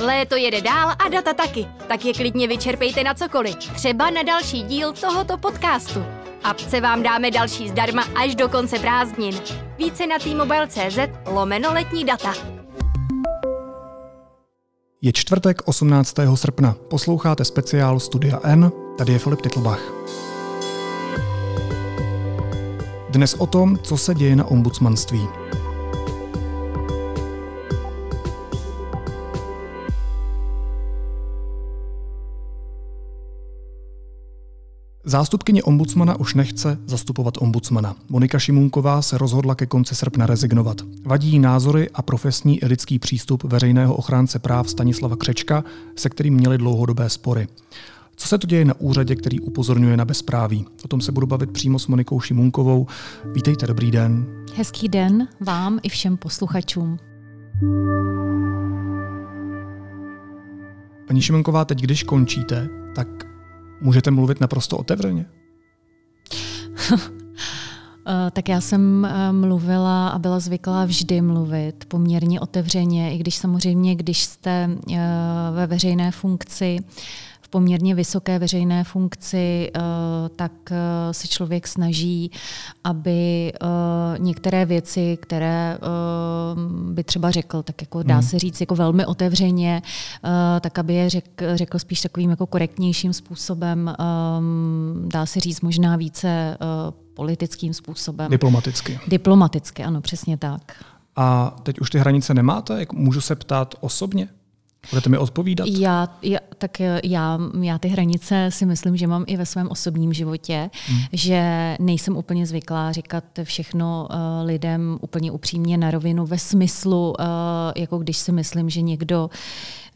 Léto jede dál a data taky, tak je klidně vyčerpejte na cokoliv. Třeba na další díl tohoto podcastu. Apce vám dáme další zdarma až do konce prázdnin. Více na t-mobile.cz lomeno letní data. Je čtvrtek 18. srpna. Posloucháte speciál Studia N, tady je Filip Titlbach. Dnes o tom, co se děje na ombudsmanství. Zástupkyně ombudsmana už nechce zastupovat ombudsmana. Monika Šimunková se rozhodla ke konci srpna rezignovat. Vadí jí názory a profesní i lidský přístup veřejného ochránce práv Stanislava Křečka, se kterým měli dlouhodobé spory. Co se to děje na úřadě, který upozorňuje na bezpráví? O tom se budu bavit přímo s Monikou Šimunkovou. Vítejte, dobrý den. Hezký den vám i všem posluchačům. Paní Šimunková, teď když končíte, tak můžete mluvit naprosto otevřeně? Eh, tak já jsem eh, mluvila a byla zvyklá vždy mluvit poměrně otevřeně, i když samozřejmě, když jste eh, ve veřejné funkci, poměrně vysoké veřejné funkci, eh, tak eh, se člověk snaží, aby eh, některé věci, které by třeba řekl, tak jako dá hmm. se říct jako velmi otevřeně, tak aby je řekl, řekl spíš takovým jako korektnějším způsobem, dá se říct možná více politickým způsobem. Diplomaticky. Diplomaticky, ano, přesně tak. A teď už ty hranice nemáte? Jak můžu se ptát osobně? Budete mi odpovídat? Já, já, tak já, já ty hranice si myslím, že mám i ve svém osobním životě, hmm. že nejsem úplně zvyklá říkat všechno uh, lidem úplně upřímně na rovinu ve smyslu, uh, jako když si myslím, že někdo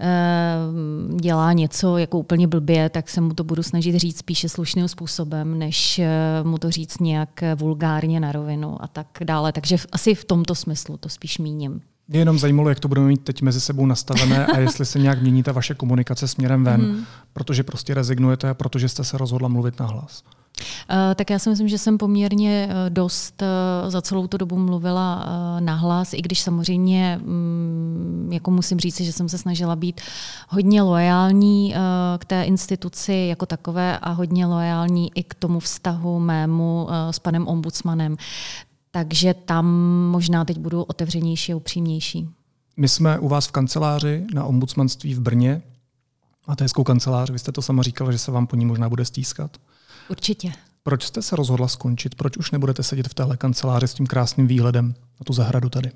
uh, dělá něco jako úplně blbě, tak se mu to budu snažit říct spíše slušným způsobem, než uh, mu to říct nějak vulgárně na rovinu a tak dále. Takže asi v tomto smyslu to spíš míním. Mě jenom zajímalo, jak to budeme mít teď mezi sebou nastavené a jestli se nějak mění ta vaše komunikace směrem ven, mm. protože prostě rezignujete a protože jste se rozhodla mluvit na hlas. Uh, tak já si myslím, že jsem poměrně uh, dost uh, za celou tu dobu mluvila nahlas, i když samozřejmě um, jako musím říct, že jsem se snažila být hodně loajální k té instituci jako takové a hodně loajální i k tomu vztahu mému s panem ombudsmanem. Takže tam možná teď budu otevřenější a upřímnější. My jsme u vás v kanceláři na ombudsmanství v Brně. Máte hezkou kancelář, vy jste to sama říkala, že se vám po ní možná bude stískat. Určitě. Proč jste se rozhodla skončit? Proč už nebudete sedět v téhle kanceláři s tím krásným výhledem na tu zahradu tady?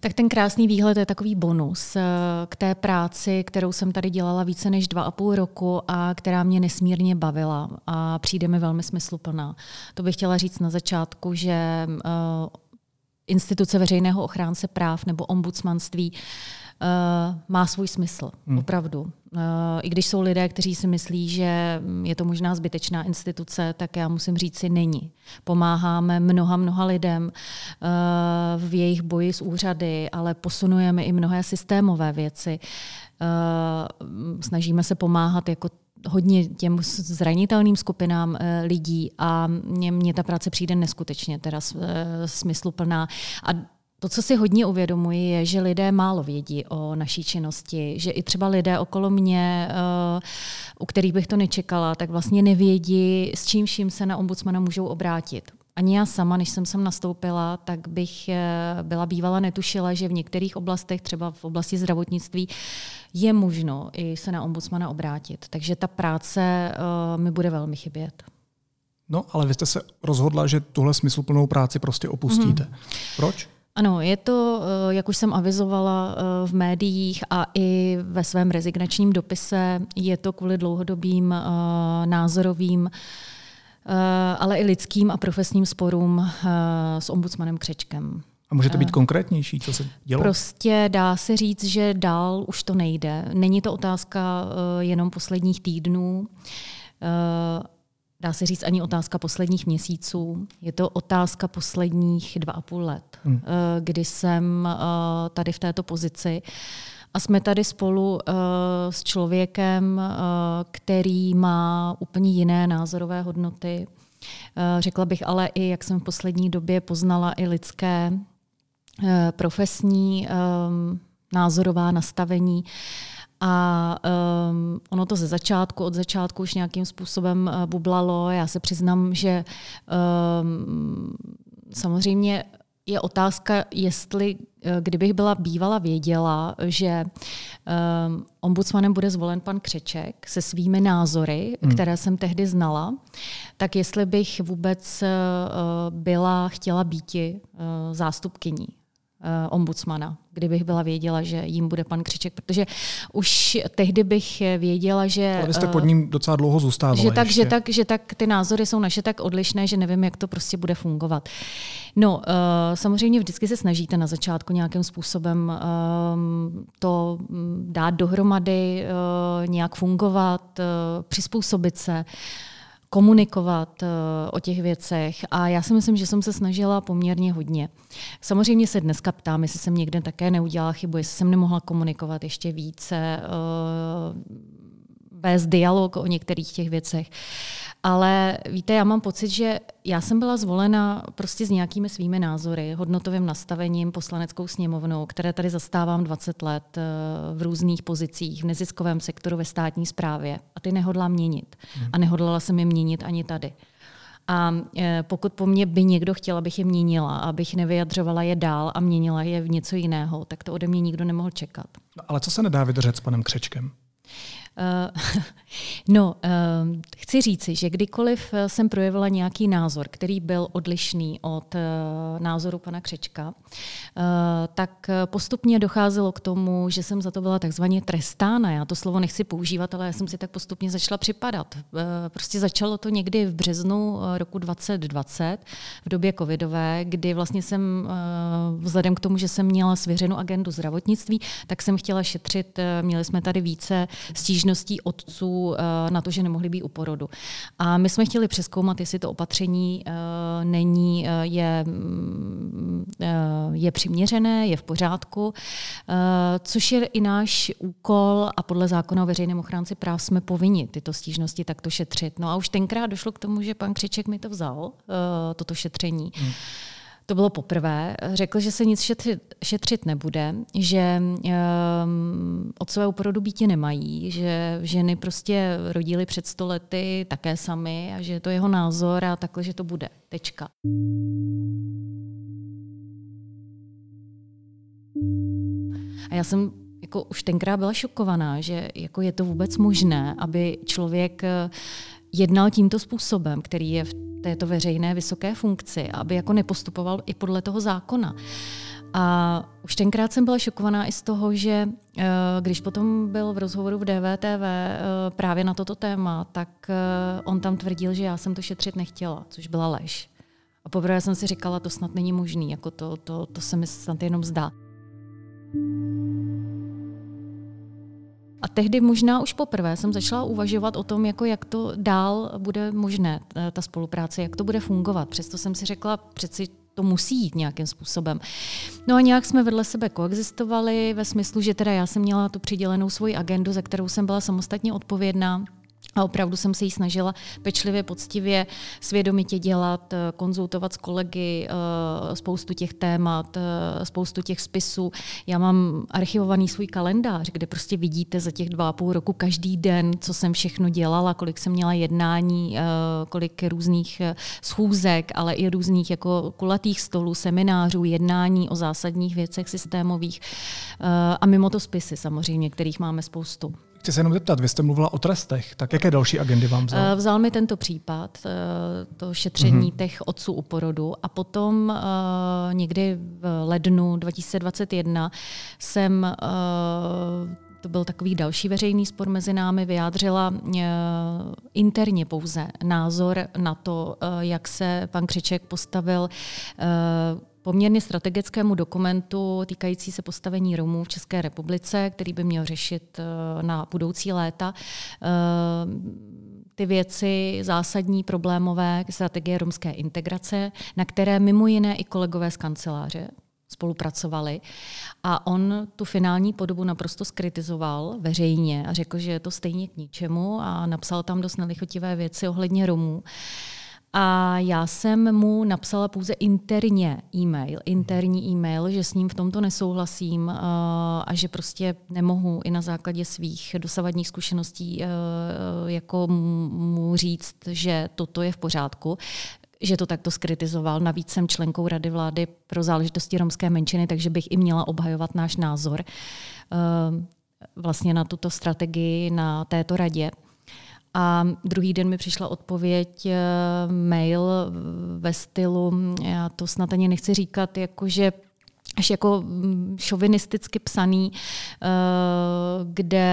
Tak ten krásný výhled je takový bonus eh, k té práci, kterou jsem tady dělala více než dva a půl roku a která mě nesmírně bavila a přijde mi velmi smysluplná. To bych chtěla říct na začátku, že eh, instituce veřejného ochránce práv nebo ombudsmanství uh, má svůj smysl, hmm. opravdu. Uh, I když jsou lidé, kteří si myslí, že je to možná zbytečná instituce, tak já musím říct si není. Pomáháme mnoha, mnoha lidem uh, v jejich boji s úřady, ale posunujeme i mnohé systémové věci. Uh, snažíme se pomáhat jako hodně těm zranitelným skupinám lidí a mně ta práce přijde neskutečně teda smysluplná. A to, co si hodně uvědomuji, je, že lidé málo vědí o naší činnosti, že i třeba lidé okolo mě, uh, u kterých bych to nečekala, tak vlastně nevědí, s čím vším se na ombudsmana můžou obrátit. Ani já sama, než jsem sem nastoupila, tak bych eh, byla bývala netušila, že v některých oblastech, třeba v oblasti zdravotnictví, je možno i se na ombudsmana obrátit. Takže ta práce uh, mi bude velmi chybět. No, ale vy jste se rozhodla, že tuhle smysluplnou práci prostě opustíte. Hmm. Proč? Ano, je to, eh, jak už jsem avizovala eh, v médiích a i ve svém rezignačním dopise, je to kvůli dlouhodobým eh, názorovým, ale i lidským a profesním sporům s ombudsmanem Křečkem. A můžete být konkrétnější, co se dělo? Prostě dá se říct, že dál už to nejde. Není to otázka jenom posledních týdnů dá se říct, ani otázka posledních měsíců. Je to otázka posledních dva a půl let, hmm. Eh, kdy jsem eh, tady v této pozici. A jsme tady spolu uh, s člověkem, uh, který má úplně jiné názorové hodnoty. Uh, řekla bych ale i, jak jsem v poslední době poznala, i lidské, uh, profesní názorová nastavení. A um, ono to ze začátku, od začátku už nějakým způsobem uh, bublalo. Já se přiznám, že um, samozřejmě je otázka, jestli, eh, kdybych byla bývala věděla, že um, ombudsmanem bude zvolen pan Křeček se svými názory, hmm. které jsem tehdy znala, tak jestli bych vůbec uh, byla chtěla býti uh, zástupkyní ombudsmana, kdybych byla věděla, že jim bude pan Křiček, protože už tehdy bych věděla, že... Ale jste pod ním docela dlouho zůstávali. Že tak, že tak, že tak ty názory jsou naše tak odlišné, že nevím, jak to prostě bude fungovat. No, uh, samozřejmě vždycky se snažíte na začátku nějakým způsobem uh, to dát dohromady, nějak fungovat, přizpůsobit se. Komunikovat uh, o těch věcech a já si myslím, že jsem se snažila poměrně hodně. Samozřejmě se dneska ptám, jestli jsem někde také neudělala chybu, jestli jsem nemohla komunikovat ještě více, uh, vést dialog o některých těch věcech. Ale víte, já mám pocit, že já jsem byla zvolena prostě s nějakými svými názory, hodnotovým nastavením, poslaneckou sněmovnou, které tady zastávám 20 let eh, v různých pozicích, v neziskovém sektoru, ve státní správě. A ty nehodlám měnit. Hmm. A nehodlala jsem je měnit ani tady. A eh, pokud po mně by někdo chtěl, abych je měnila, abych nevyjadřovala je dál a měnila je v něco jiného, tak to ode mě nikdo nemohl čekat. No, ale co se nedá vydržet s panem Křečkem? Eh, no, eh, chci říci, že kdykoliv eh, jsem projevila nějaký názor, který byl odlišný od názoru pana Křečka, tak postupně docházelo k tomu, že jsem za to byla takzvaně trestána. Já to slovo nechci používat, ale já jsem si tak postupně začala připadat. Prostě začalo to někdy v březnu roku 2020, v době covidové, kdy vlastně jsem, vzhledem k tomu, že jsem měla svěřenou agendu zdravotnictví, tak jsem chtěla šetřit, měli jsme tady více stížností stížností otců eh, na to, že nemohli být u porodu. A my jsme chtěli přeskoumat, jestli to opatření eh, není, eh, je, mm, je přiměřené, je v pořádku, což je i náš úkol a podle zákona o veřejném ochránci práv jsme povinni tyto stížnosti takto šetřit. No a už tenkrát došlo k tomu, že pan Křiček mi to vzal, toto šetření. Hmm. To bylo poprvé. Řekl, že se nic šetřit, šetřit nebude, že um, od svého porodu býti nemají, že ženy prostě rodily před sto lety také sami a že je to jeho názor a takhle, že to bude. Tečka. A já jsem jako už tenkrát byla šokovaná, že jako je to vůbec možné, aby člověk eh, jednal tímto způsobem, který je v této veřejné vysoké funkci, aby jako nepostupoval i podle toho zákona. A už tenkrát jsem byla šokovaná i z toho, že eh, když potom byl v rozhovoru v DVTV eh, právě na toto téma, tak eh, on tam tvrdil, že já jsem to šetřit nechtěla, což byla lež. A poprvé jsem si říkala, to snad není možný, jako to, to, to se mi snad jenom zdá. A tehdy možná už poprvé jsem začala uvažovat o tom, jako jak to dál bude možné, ta spolupráce, jak to bude fungovat. Přesto jsem si řekla, přeci to musí jít nějakým způsobem. No a nějak jsme vedle sebe koexistovali ve smyslu, že teda já jsem měla tu přidělenou svoji agendu, za kterou jsem byla samostatně odpovědná a opravdu jsem se jí snažila pečlivě, poctivě, svědomitě dělat, eh, konzultovat s kolegy eh, spoustu těch témat, eh, spoustu těch spisů. Já mám archivovaný svůj kalendář, kde prostě vidíte za těch dva a půl roku každý den, co jsem všechno dělala, kolik jsem měla jednání, kolik různých schůzek, ale i různých jako kulatých stolů, seminářů, jednání o zásadních věcech systémových a mimo to spisy samozřejmě, kterých máme spoustu. Chci se jenom zeptat, vy jste mluvila o trestech, tak jaké další agendy vám vzal? Eh, vzal mi tento případ, eh, to šetření mm-hmm. těch otců u porodu a potom uh, někdy v lednu 2021 jsem to byl takový další veřejný spor mezi námi, vyjádřila interně pouze názor na to, jak se pan Křiček postavil poměrně strategickému dokumentu týkající se postavení Romů v České republice, který by měl řešit eh, na budoucí léta eh, ty věci zásadní, problémové, strategie romské integrace, na které mimo jiné i kolegové z kanceláře spolupracovali. A on tu finální podobu naprosto skritizoval veřejně a řekl, že je to stejně k ničemu a napsal tam dost nelichotivé věci ohledně Romů. A já jsem mu napsala pouze interně e-mail, interní e-mail, že s ním v tomto nesouhlasím uh, a že prostě nemohu i na základě svých dosavadních zkušeností uh, jako mu říct, že toto je v pořádku že to takto skritizoval. Navíc jsem členkou Rady vlády pro záležitosti romské menšiny, takže bych i měla obhajovat náš názor uh, vlastně na tuto strategii na této radě. A druhý den mi přišla odpověď, eh, mail ve stylu, já to snad ani nechci říkat, jakože až jako mm, šovinisticky psaný, eh, kde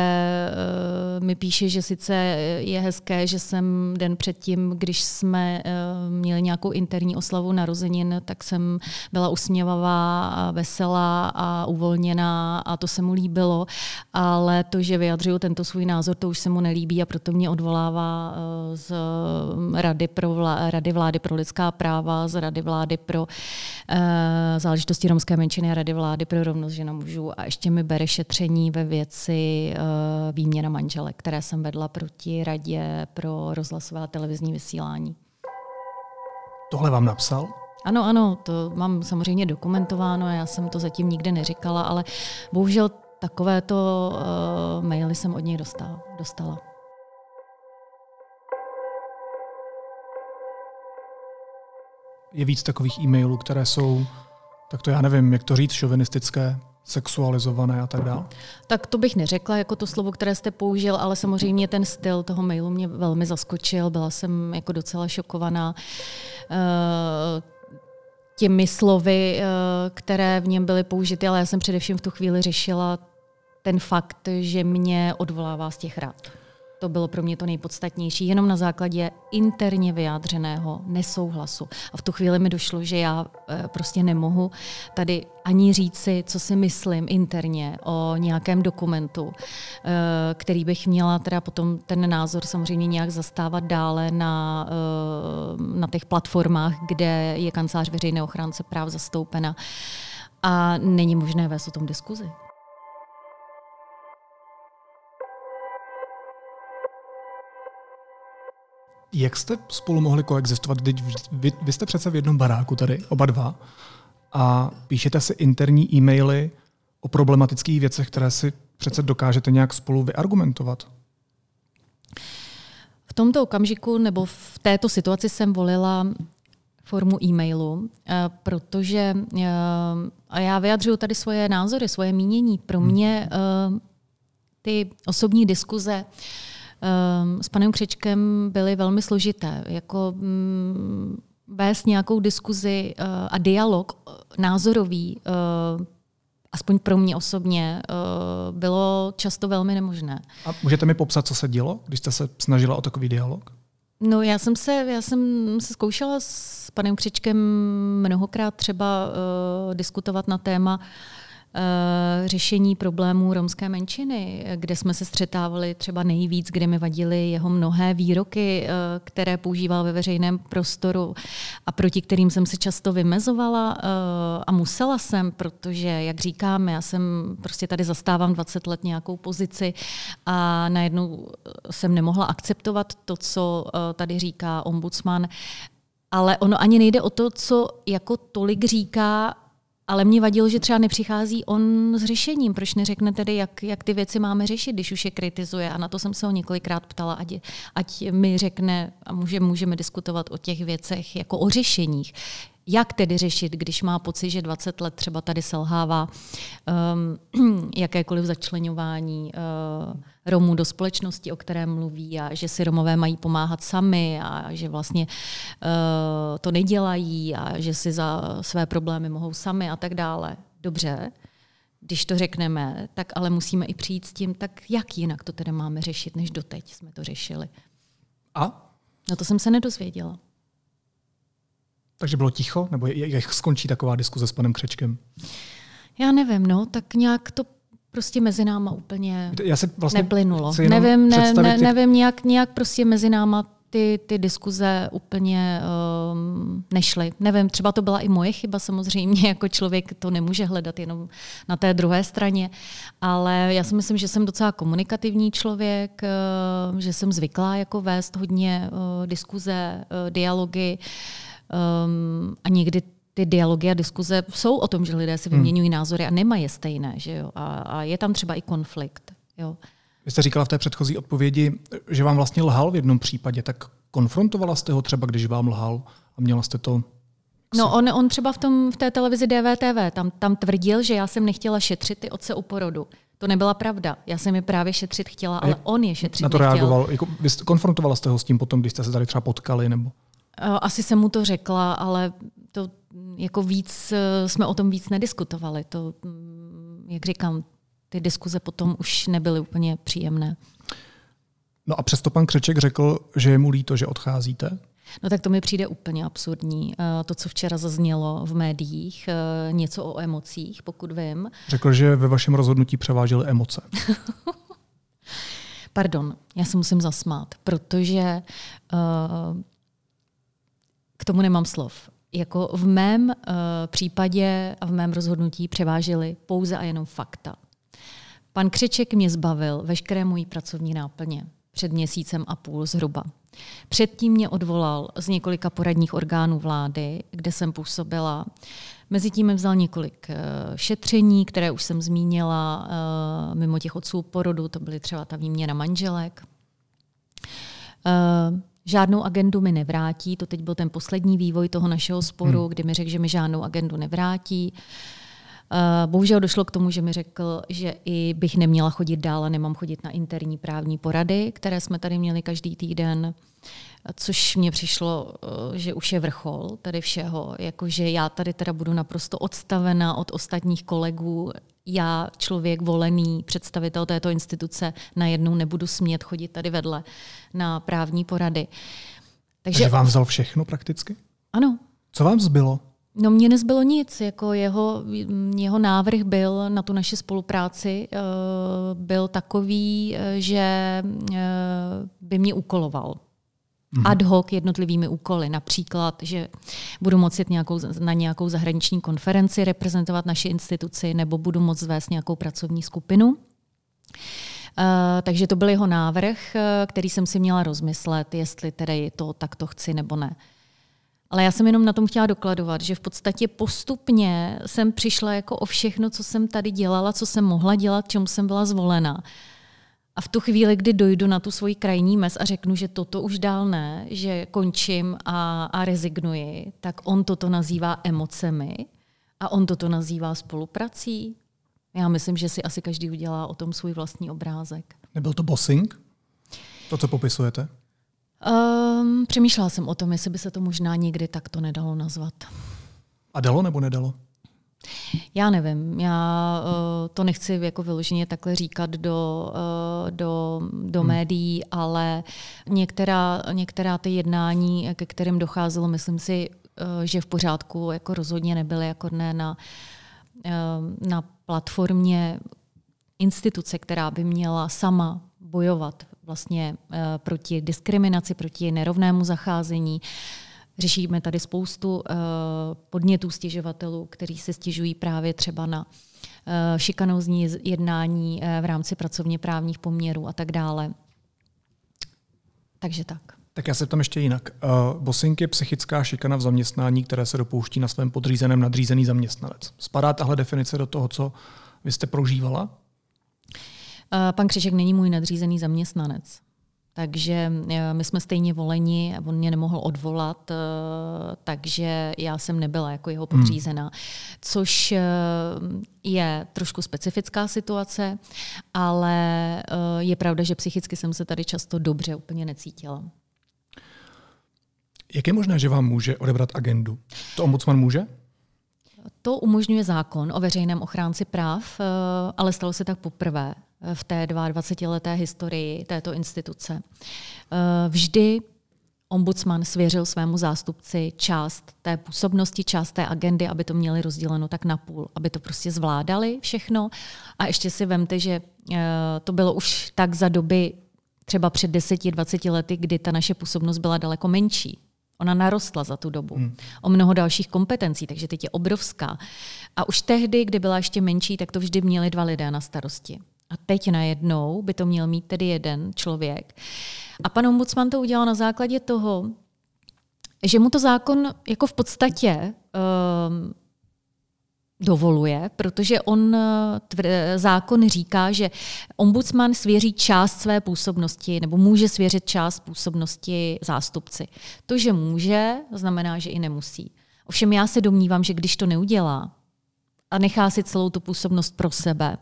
eh, mi píše, že sice je hezké, že jsem den předtím, když jsme eh, měli nějakou interní oslavu narozenin, tak jsem byla usměvavá, a veselá a uvolněná a to se mu líbilo, ale to, že vyjadřuju tento svůj názor, to už se mu nelíbí a proto mě odvolává z Rady, pro vlá, Rady vlády pro lidská práva, z Rady vlády pro záležitosti romské menšiny menšiny Rady vlády pro rovnost žena mužů a ještě mi bere šetření ve věci uh, výměna manželek, které jsem vedla proti Radě pro rozhlasové a televizní vysílání. Tohle vám napsal? Ano, ano, to mám samozřejmě dokumentováno, já jsem to zatím nikde neříkala, ale bohužel takovéto uh, maily jsem od něj dostala. dostala. Je víc takových e-mailů, které jsou tak to já nevím, jak to říct, šovinistické, sexualizované a tak dále? Tak to bych neřekla jako to slovo, které jste použil, ale samozřejmě ten styl toho mailu mě velmi zaskočil. Byla jsem jako docela šokovaná uh, těmi slovy, uh, které v něm byly použity, ale já jsem především v tu chvíli řešila ten fakt, že mě odvolává z těch rád. To bylo pro mě to nejpodstatnější, jenom na základě interně vyjádřeného nesouhlasu. A v tu chvíli mi došlo, že já eh, prostě nemohu tady ani říci, co si myslím interně o nějakém dokumentu, eh, který bych měla teda potom ten názor samozřejmě nějak zastávat dále na, eh, na těch platformách, kde je kancelář veřejné ochránce práv zastoupena. A není možné vést o tom diskuzi. Jak jste spolu mohli koexistovat? Teď vy, vy jste přece v jednom baráku tady, oba dva, a píšete si interní e-maily o problematických věcech, které si přece dokážete nějak spolu vyargumentovat. V tomto okamžiku nebo v této situaci jsem volila formu e-mailu, eh, protože eh, a já vyjadřuju tady svoje názory, svoje mínění. Pro hmm. mě hmm. ty osobní diskuze Ehm, s panem Křečkem byly velmi složité. Jako mm, vést nějakou diskuzi eh, a dialog eh, názorový, eh, aspoň pro mě osobně, bylo často velmi nemožné. A můžete mi popsat, co se dělo, když jste se snažila o takový dialog? No, já jsem se, já jsem se zkoušela s panem Křičkem mnohokrát třeba uh, diskutovat na téma uh, řešení problémů romské menšiny, kde jsme se střetávali třeba nejvíc, kde mi vadily jeho mnohé výroky, eh, které používal ve veřejném prostoru a proti kterým jsem se často vymezovala eh, a musela jsem, protože, jak říkáme, já jsem prostě tady zastávám 20 let nějakou pozici a najednou jsem nemohla akceptovat to, co tady říká ombudsman, ale ono ani nejde o to, co jako tolik říká ale mě vadilo, že třeba nepřichází on s řešením. Proč neřekne tedy, jak, jak ty věci máme řešit, když už je kritizuje? A na to jsem se ho několikrát ptala, ať, ať mi řekne a může, můžeme diskutovat o těch věcech jako o řešeních. Jak tedy řešit, když má pocit, že 20 let třeba tady selhává um, jakékoliv začlenování uh, Romů do společnosti, o které mluví, a že si Romové mají pomáhat sami a že vlastně uh, to nedělají a že si za své problémy mohou sami a tak dále. Dobře, když to řekneme, tak ale musíme i přijít s tím, tak jak jinak to tedy máme řešit, než doteď jsme to řešili. A? No to jsem se nedozvěděla. Takže bylo ticho? Nebo jak skončí taková diskuze s panem Křečkem? Já nevím, no, tak nějak to prostě mezi náma úplně Já se vlastně neplynulo. Nevím, ne, ne, nevím, nějak, nějak prostě mezi náma ty, ty diskuze úplně um, nešly. Nevím, třeba to byla i moje chyba samozřejmě, jako člověk to nemůže hledat jenom na té druhé straně, ale já si myslím, že jsem docela komunikativní člověk, uh, že jsem zvyklá jako vést hodně uh, diskuze, uh, dialogy um, a někdy ty dialogy a diskuze jsou o tom, že lidé si hmm. vyměňují hmm. názory a nemají je stejné. Že jo? A, a je tam třeba i konflikt. Jo? Vy jste říkala v té předchozí odpovědi, že vám vlastně lhal v jednom případě, tak konfrontovala jste ho třeba, když vám lhal a měla jste to No on, on třeba v, tom, v té televizi DVTV, tam, tam tvrdil, že já jsem nechtěla šetřit ty otce u porodu. To nebyla pravda. Já jsem je právě šetřit chtěla, ale on je šetřit Na to nechtěl. reagoval. Jako, konfrontovala jste ho s tím potom, když jste se tady třeba potkali? Nebo? Asi jsem mu to řekla, ale to jako víc, eh, jsme o tom víc nediskutovali. To, mm, jak říkám, ty diskuze potom už nebyly úplně příjemné. No a přesto pan Křeček řekl, že je mu líto, že odcházíte? No tak to mi přijde úplně absurdní. Eh, to, co včera zaznělo v médiích, eh, něco o emocích, pokud vím. Řekl, že ve vašem rozhodnutí převážely emoce. Pardon, já se musím zasmát, protože uh, k tomu nemám slov. Jako v mém uh, případě a v mém rozhodnutí převážely pouze a jenom fakta. Pan Křeček mě zbavil veškeré mojí pracovní náplně před měsícem a půl zhruba. Předtím mě odvolal z několika poradních orgánů vlády, kde jsem působila. Mezitím mi vzal několik uh, šetření, které už jsem zmínila, uh, mimo těch otců porodu, to byly třeba ta výměna manželek. Uh, žádnou agendu mi nevrátí, to teď byl ten poslední vývoj toho našeho sporu, hmm. kdy mi řekl, že mi žádnou agendu nevrátí. Uh, bohužel došlo k tomu, že mi řekl, že i bych neměla chodit dál a nemám chodit na interní právní porady, které jsme tady měli každý týden, což mně přišlo, eh, že už je vrchol tady všeho, jakože já tady teda budu naprosto odstavena od ostatních kolegů, já, člověk volený, představitel této instituce, najednou nebudu smět chodit tady vedle na právní porady. Takže, Takže vám vzal všechno prakticky? Ano. Co vám zbylo? No mně nezbylo nic, jako jeho, jeho návrh byl na tu naši spolupráci, eh, byl takový, eh, že eh, by mě úkoloval mhm. Ad hoc jednotlivými úkoly. Například, že budu moci nějakou, na nějakou zahraniční konferenci reprezentovat naši instituci nebo budu moct vést nějakou pracovní skupinu. Uh, takže to byl jeho návrh, který jsem si měla rozmyslet, jestli tedy to takto chci nebo ne. Ale já jsem jenom na tom chtěla dokladovat, že v podstatě postupně jsem přišla jako o všechno, co jsem tady dělala, co jsem mohla dělat, čemu jsem byla zvolena. A v tu chvíli, kdy dojdu na tu svoji krajní mez a řeknu, že toto už dál ne, že končím a, a rezignuji, tak on toto nazývá emocemi a on toto nazývá spoluprací. Já myslím, že si asi každý udělá o tom svůj vlastní obrázek. Nebyl to bossing? To, co popisujete? Um, přemýšlela jsem o tom, jestli by se to možná někdy takto nedalo nazvat. A dalo nebo nedalo? Já nevím, já uh, to nechci jako vyloženě takhle říkat do, uh, do, do hmm. médií, ale některá, některá ty jednání, ke kterým docházelo, myslím si, uh, že v pořádku jako rozhodně nebyly jako ne na, na platformě instituce, která by měla sama bojovat vlastně proti diskriminaci, proti nerovnému zacházení. Řešíme tady spoustu uh, podnětů stěžovatelů, kteří se stěžují právě třeba na uh, šikanózní jednání uh, v rámci pracovně právních poměrů a tak dále. Takže tak. Tak já se tam ještě jinak. Uh, bossing je psychická šikana v zaměstnání, které se dopouští na svém podřízeném nadřízený zaměstnanec. Spadá tahle definice do toho, co vy jste prožívala? Pan Křiček není můj nadřízený zaměstnanec. Takže eh, my jsme stejně voleni, on mě nemohl odvolat, eh, takže já jsem nebyla jako jeho hmm. podřízená. Což eh, je trošku specifická situace, ale je pravda, že psychicky jsem se tady často dobře úplně necítila. Jak je možné, že vám může odebrat agendu? To ombudsman může? To umožňuje zákon o veřejném ochránci práv, ale stalo se tak poprvé v té 22-leté historii této instituce. Eh, vždy ombudsman svěřil svému zástupci část té působnosti, část té agendy, aby to měli rozděleno tak na půl, aby to prostě zvládali všechno. A ještě si vemte, že eh, to bylo už tak za doby třeba před 10-20 lety, kdy ta naše působnost byla daleko menší. Ona narostla za tu dobu hmm. o mnoho dalších kompetencí, takže teď je obrovská. A už tehdy, kdy byla ještě menší, tak to vždy měli dva lidé na starosti. A teď najednou by to měl mít tedy jeden člověk. A pan ombudsman to udělal na základě toho, že mu to zákon jako v podstatě um, dovoluje, protože on tvr, zákon říká, že ombudsman svěří část své působnosti nebo může svěřit část působnosti zástupci. To, že může, znamená, že i nemusí. Ovšem já se domnívám, že když to neudělá a nechá si celou tu působnost pro sebe,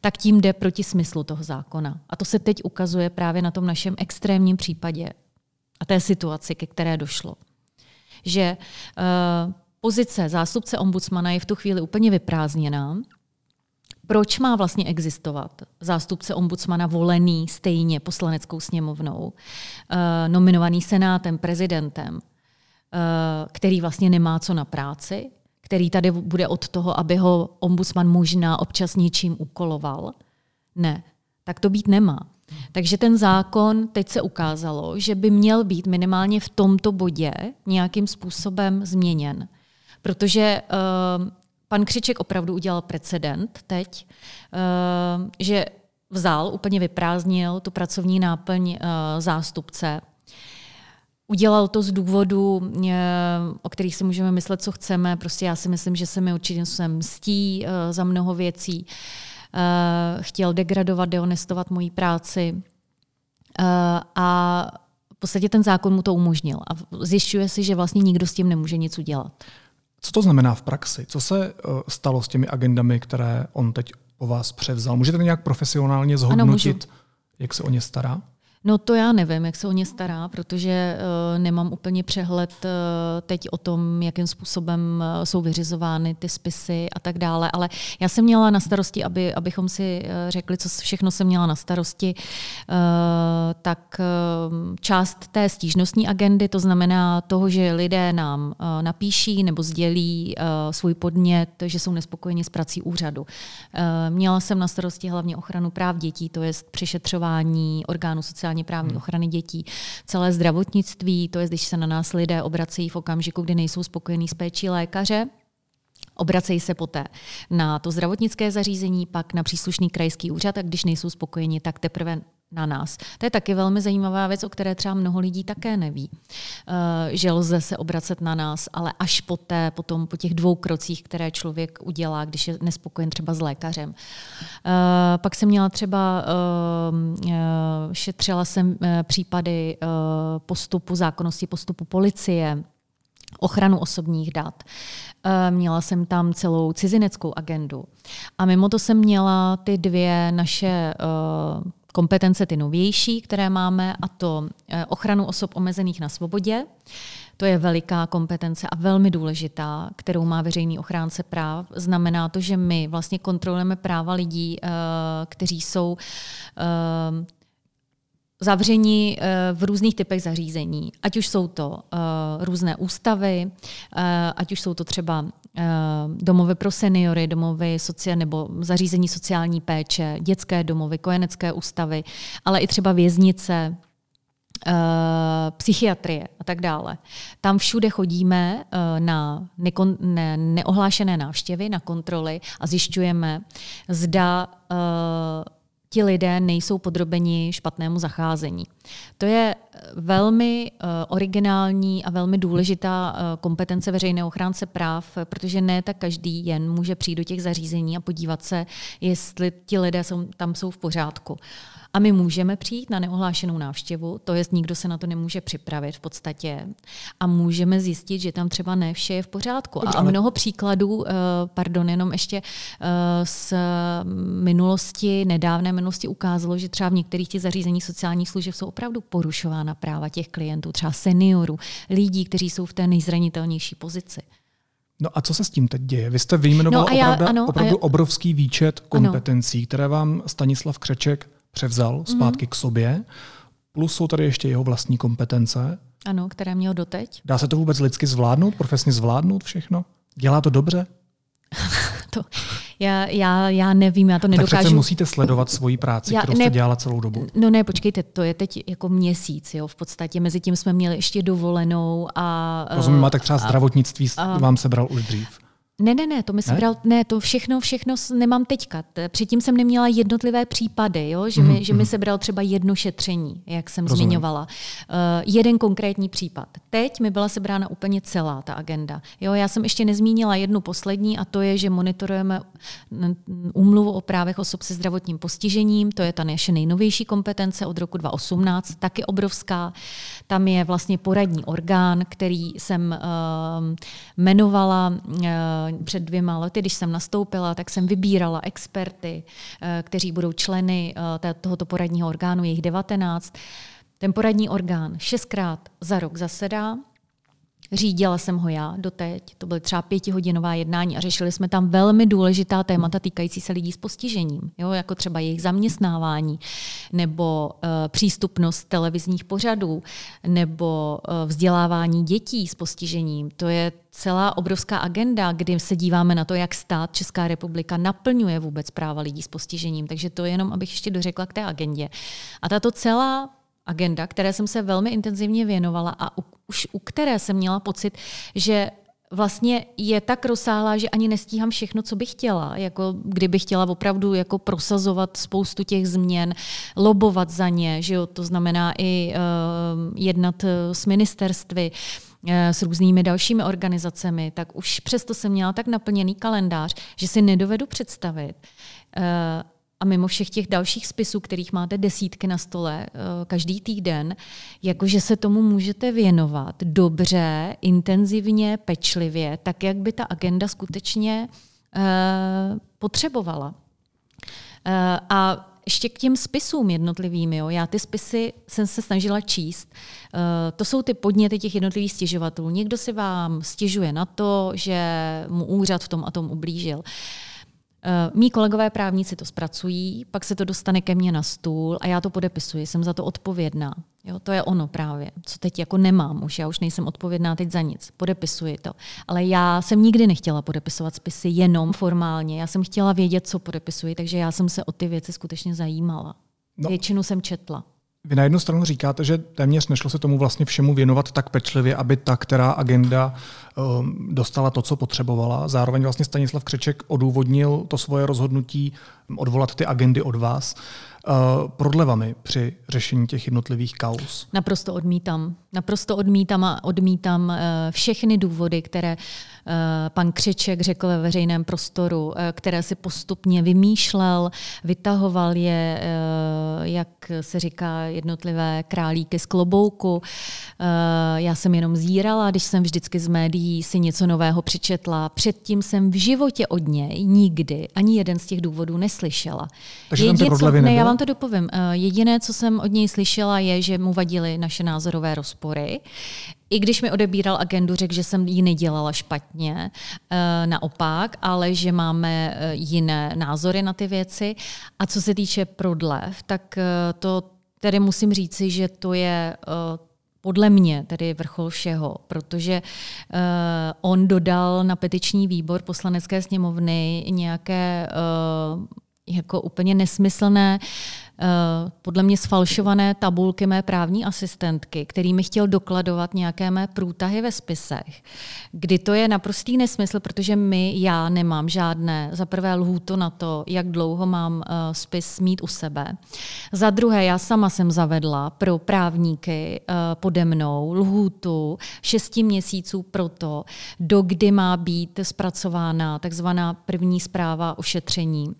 tak tím jde proti smyslu toho zákona. A to se teď ukazuje právě na tom našem extrémním případě a té situaci, ke které došlo. Že uh, pozice zástupce ombudsmana je v tu chvíli úplně vyprázdněná. Proč má vlastně existovat zástupce ombudsmana volený stejně poslaneckou sněmovnou, eh, nominovaný senátem, prezidentem, eh, který vlastně nemá co na práci, který tady bude od toho, aby ho ombudsman možná občas něčím úkoloval? Ne, tak to být nemá. Takže ten zákon teď se ukázalo, že by měl být minimálně v tomto bodě nějakým způsobem změněn. Protože uh, pan Křiček opravdu udělal precedent teď, uh, že vzal, úplně vyprázdnil tu pracovní náplň uh, zástupce. Udělal to z důvodu, o kterých si můžeme myslet, co chceme. Prostě já si myslím, že se mi určitě způsobem mstí za mnoho věcí. Chtěl degradovat, deonestovat moji práci. A v podstatě ten zákon mu to umožnil. A zjišťuje si, že vlastně nikdo s tím nemůže nic udělat. Co to znamená v praxi? Co se stalo s těmi agendami, které on teď po vás převzal? Můžete nějak profesionálně zhodnotit, ano, jak se o ně stará? No to já nevím, jak se o ně stará, protože uh, nemám úplně přehled uh, teď o tom, jakým způsobem uh, jsou vyřizovány ty spisy a tak dále, ale já jsem měla na starosti, aby, abychom si uh, řekli, co všechno jsem měla na starosti, uh, tak uh, část té stížnostní agendy, to znamená toho, že lidé nám uh, napíší nebo sdělí uh, svůj podnět, že jsou nespokojeni s prací úřadu. Uh, měla jsem na starosti hlavně ochranu práv dětí, to je přešetřování orgánů sociální sociálně právní hmm. ochrany dětí, celé zdravotnictví, to je, když se na nás lidé obracejí v okamžiku, kdy nejsou spokojení s péčí lékaře, Obracejí se poté na to zdravotnické zařízení, pak na příslušný krajský úřad a když nejsou spokojeni, tak teprve na nás. To je taky velmi zajímavá věc, o které třeba mnoho lidí také neví, eh, že lze se obracet na nás, ale až poté, potom po těch dvou krocích, které člověk udělá, když je nespokojen třeba s lékařem. Eh, pak jsem měla třeba, eh, šetřila jsem případy postupu, zákonnosti postupu policie, ochranu osobních dat. Měla jsem tam celou cizineckou agendu. A mimo to jsem měla ty dvě naše kompetence ty novější, které máme, a to eh, ochranu osob omezených na svobodě. To je veliká kompetence a velmi důležitá, kterou má veřejný ochránce práv. Znamená to, že my vlastně kontrolujeme práva lidí, eh, kteří jsou eh, zavření v různých typech zařízení. Ať už jsou to různé ústavy, ať už jsou to třeba Eh, domovy pro seniory, domovy socia- nebo zařízení sociální péče, dětské domovy, kojenecké ústavy, ale i třeba věznice, psychiatrie a tak dále. Tam všude chodíme na neohlášené návštěvy, na kontroly a zjišťujeme, zda ti lidé nejsou podrobeni špatnému zacházení. To je eh, velmi uh, originální a velmi důležitá uh, kompetence veřejného ochránce práv, protože ne tak každý jen může přijít do těch zařízení a podívat se, jestli ti lidé jsou, tam jsou v pořádku. A my můžeme přijít na neohlášenou návštěvu, to jest nikdo se na to nemůže připravit v podstatě a můžeme zjistit, že tam třeba ne vše je v pořádku. A mnoho příkladů, eh, pardon, jenom ještě eh, z minulosti, nedávné minulosti ukázalo, že třeba v některých těch zařízeních sociálních služeb jsou opravdu porušována práva těch klientů, třeba seniorů, lidí, kteří jsou v té nejzranitelnější pozici. No a co se s tím teď děje? Vy jste vyjmenoval no já, opravdu, ano, opravdu já, obrovský výčet kompetencí, ano. které vám Stanislav Křeček převzal zpátky mm-hmm. k sobě. Plus jsou tady ještě jeho vlastní kompetence. Ano, které měl doteď. Dá se to vůbec lidsky zvládnout, profesně zvládnout všechno? Dělá to dobře? to, Já, já, já nevím, já to nedokážu. Tak přece musíte sledovat svoji práci, já, kterou jste ne, dělala celou dobu. No ne, počkejte, to je teď jako měsíc, jo, v podstatě. Mezi tím jsme měli ještě dovolenou a... Rozumím, a tak třeba zdravotnictví a, vám sebral už dřív. Ne, ne, ne, to mi sebral, ne? ne, to všechno, všechno nemám teďka. Předtím jsem neměla jednotlivé případy, jo? Že, mi, mm. že mi mhm. sebral třeba jedno šetření, jak jsem Rozumím. zmiňovala. Uh, jeden konkrétní případ. Teď mi byla sebrána úplně celá ta agenda. Jo, já jsem ještě nezmínila jednu poslední a to je, že monitorujeme úmluvu o právech osob se zdravotním postižením, to je ta naše nejnovější kompetence od roku 2018, taky obrovská. Tam je vlastně poradní orgán, který jsem uh, jmenovala uh, před dvěma lety, když jsem nastoupila, tak jsem vybírala experty, uh, kteří budou členy uh, tohoto poradního orgánu, jejich 19. Ten poradní orgán šestkrát za rok zasedá, Řídila jsem ho já doteď, to byly třeba pětihodinová jednání a řešili jsme tam velmi důležitá témata týkající se lidí s postižením, jo, jako třeba jejich zaměstnávání, nebo uh, přístupnost televizních pořadů, nebo uh, vzdělávání dětí s postižením. To je celá obrovská agenda, kdy se díváme na to, jak stát Česká republika naplňuje vůbec práva lidí s postižením. Takže to je jenom, abych ještě dořekla k té agendě. A tato celá agenda, které jsem se velmi intenzivně věnovala a u, už u které jsem měla pocit, že vlastně je tak rozsáhlá, že ani nestíhám všechno, co bych chtěla. Jako kdybych chtěla opravdu jako prosazovat spoustu těch změn, lobovat za ně, že jo? to znamená i uh, jednat eh, s ministerstvy, eh, s různými dalšími organizacemi, tak už přesto jsem měla tak naplněný kalendář, že si nedovedu představit, a mimo všech těch dalších spisů, kterých máte desítky na stole eh, každý týden, jakože se tomu můžete věnovat dobře, intenzivně, pečlivě, tak jak by ta agenda skutečně uh, potřebovala. Uh, a ještě k těm spisům jednotlivým. Jo. Já ty spisy jsem se snažila číst. To jsou ty podněty těch jednotlivých stěžovatelů. Někdo si vám stěžuje na to, že mu úřad v tom a tom ublížil. Mí kolegové právníci to zpracují, pak se to dostane ke mně na stůl a já to podepisuji, jsem za to odpovědná. Jo, to je ono právě, co teď jako nemám už, já už nejsem odpovědná teď za nic, podepisuji to. Ale já jsem nikdy nechtěla podepisovat spisy jenom formálně, já jsem chtěla vědět, co podepisuji, takže já jsem se o ty věci skutečně zajímala. No. Většinu jsem četla. Vy na jednu stranu říkáte, že téměř nešlo se tomu vlastně všemu věnovat tak pečlivě, aby ta, která agenda um, dostala to, co potřebovala. Zároveň vlastně Stanislav Křeček odůvodnil to svoje rozhodnutí odvolat ty agendy od vás uh, prodlevami při řešení těch jednotlivých kaus. Naprosto odmítám. Naprosto odmítám a odmítám uh, všechny důvody, které Eh, pan Křeček řekl ve veřejném prostoru, eh, které si postupně vymýšlel, vytahoval je, eh, jak se říká, jednotlivé králíky z klobouku. Já jsem jenom zírala, když jsem vždycky z médií si něco nového přečetla. Předtím jsem v životě od něj nikdy ani jeden z těch důvodů neslyšela. Takže Jediné, co, ne, já vám to dopovím. Jediné, co jsem od něj slyšela, je, že mu vadily naše názorové rozpory, i když mi odebíral agendu, řekl, že jsem ji nedělala špatně, eh, naopak, ale že máme eh, jiné názory na ty věci. A co se týče prodlev, tak eh, to tedy musím říci, že to je podle mě tedy vrchol všeho, protože uh, on dodal na petiční výbor poslanecké sněmovny nějaké uh, jako úplně nesmyslné Eh, podle mě sfalšované tabulky mé právní asistentky, kterými chtěl dokladovat nějaké mé průtahy ve spisech, kdy to je naprostý nesmysl, protože my, já nemám žádné, za prvé lhůto na to, jak dlouho mám uh, spis mít u sebe. Za druhé, já sama jsem zavedla pro právníky uh, pode mnou lhůtu šesti měsíců pro to, do kdy má být zpracována takzvaná první zpráva o šetření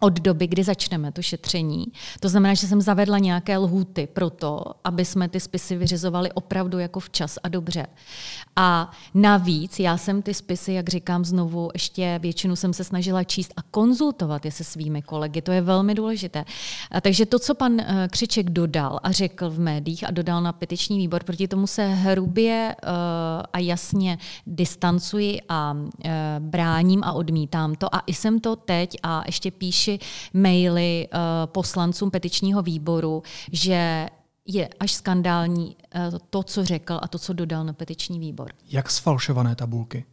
od doby, kdy začneme to šetření. To znamená, že jsem zavedla nějaké lhůty pro to, aby jsme ty spisy vyřizovali opravdu jako včas a dobře. A navíc já jsem ty spisy, jak říkám znovu, ještě většinu jsem se snažila číst a konzultovat je se svými kolegy. To je velmi důležité. A takže to, co pan eh, Křiček dodal a řekl v médiích a dodal na petiční výbor, proti tomu se hrubě uh, a jasně distancuji a uh, bráním a odmítám to. A i jsem to teď a ještě píši maily poslancům petičního výboru, že je až skandální uh, to, co řekl a to, co dodal na petiční výbor. Jak sfalšované tabulky?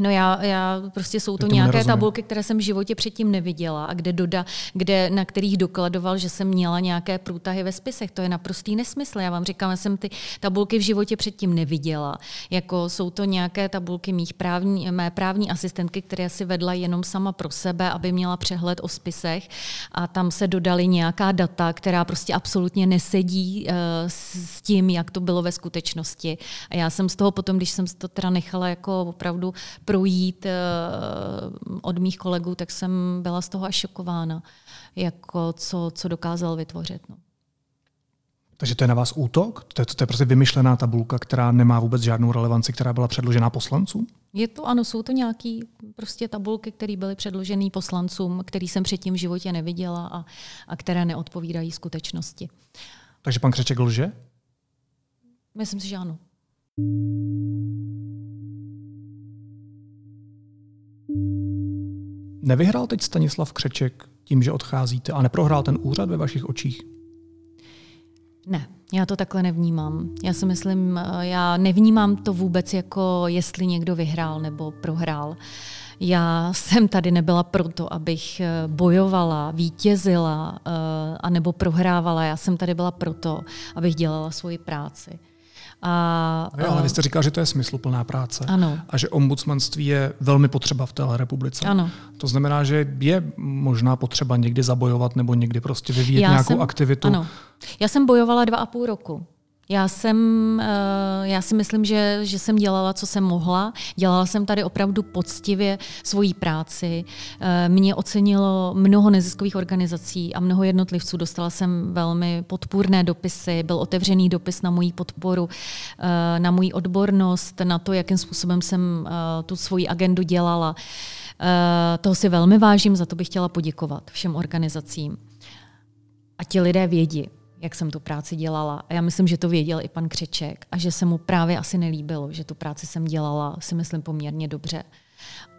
No já, já prostě jsou to nějaké nerozumím. tabulky, které jsem v životě předtím neviděla a kde, doda, kde na kterých dokladoval, že jsem měla nějaké průtahy ve spisech. To je naprostý nesmysl. Já vám říkám, já jsem ty tabulky v životě předtím neviděla. Jako jsou to nějaké tabulky mých právní, mé právní asistentky, které si vedla jenom sama pro sebe, aby měla přehled o spisech a tam se dodali nějaká data, která prostě absolutně nesedí uh, s, s tím, jak to bylo ve skutečnosti. A já jsem z toho potom, když jsem to teda nechala jako opravdu projít uh, od mých kolegů, tak jsem byla z toho až šokována, jako co, co dokázal vytvořit. No. Takže to je na vás útok? To je, to je prostě vymyšlená tabulka, která nemá vůbec žádnou relevanci, která byla předložená poslancům? Je to, ano, jsou to nějaké prostě tabulky, které byly předložené poslancům, který jsem předtím v životě neviděla a, a které neodpovídají skutečnosti. Takže pan Křeček lže? Myslím si, že ano. Nevyhrál teď Stanislav Křeček tím, že odcházíte a neprohrál ten úřad ve vašich očích? Ne, já to takhle nevnímám. Já si myslím, já nevnímám to vůbec jako jestli někdo vyhrál nebo prohrál. Já jsem tady nebyla proto, abych bojovala, vítězila anebo prohrávala. Já jsem tady byla proto, abych dělala svoji práci. A, jo, ale vy jste říkal, že to je smysluplná práce. Ano. A že ombudsmanství je velmi potřeba v téhle republice. Ano. To znamená, že je možná potřeba někdy zabojovat nebo někdy prostě vyvíjet Já nějakou jsem, aktivitu. Ano. Já jsem bojovala dva a půl roku. Já jsem, eh, já si myslím, že, že jsem dělala, co jsem mohla. Dělala jsem tady opravdu poctivě svoji práci. Eh, mě ocenilo mnoho neziskových organizací a mnoho jednotlivců. Dostala jsem velmi podpůrné dopisy, byl otevřený dopis na moji podporu, eh, na moji odbornost, na to, jakým způsobem jsem tu svoji agendu dělala. Toho si velmi vážím, za to bych chtěla poděkovat všem organizacím. A ti lidé vědí, jak jsem tu práci dělala. A já myslím, že to věděl i pan Křeček a že se mu právě asi nelíbilo, že tu práci jsem dělala, si myslím, poměrně dobře.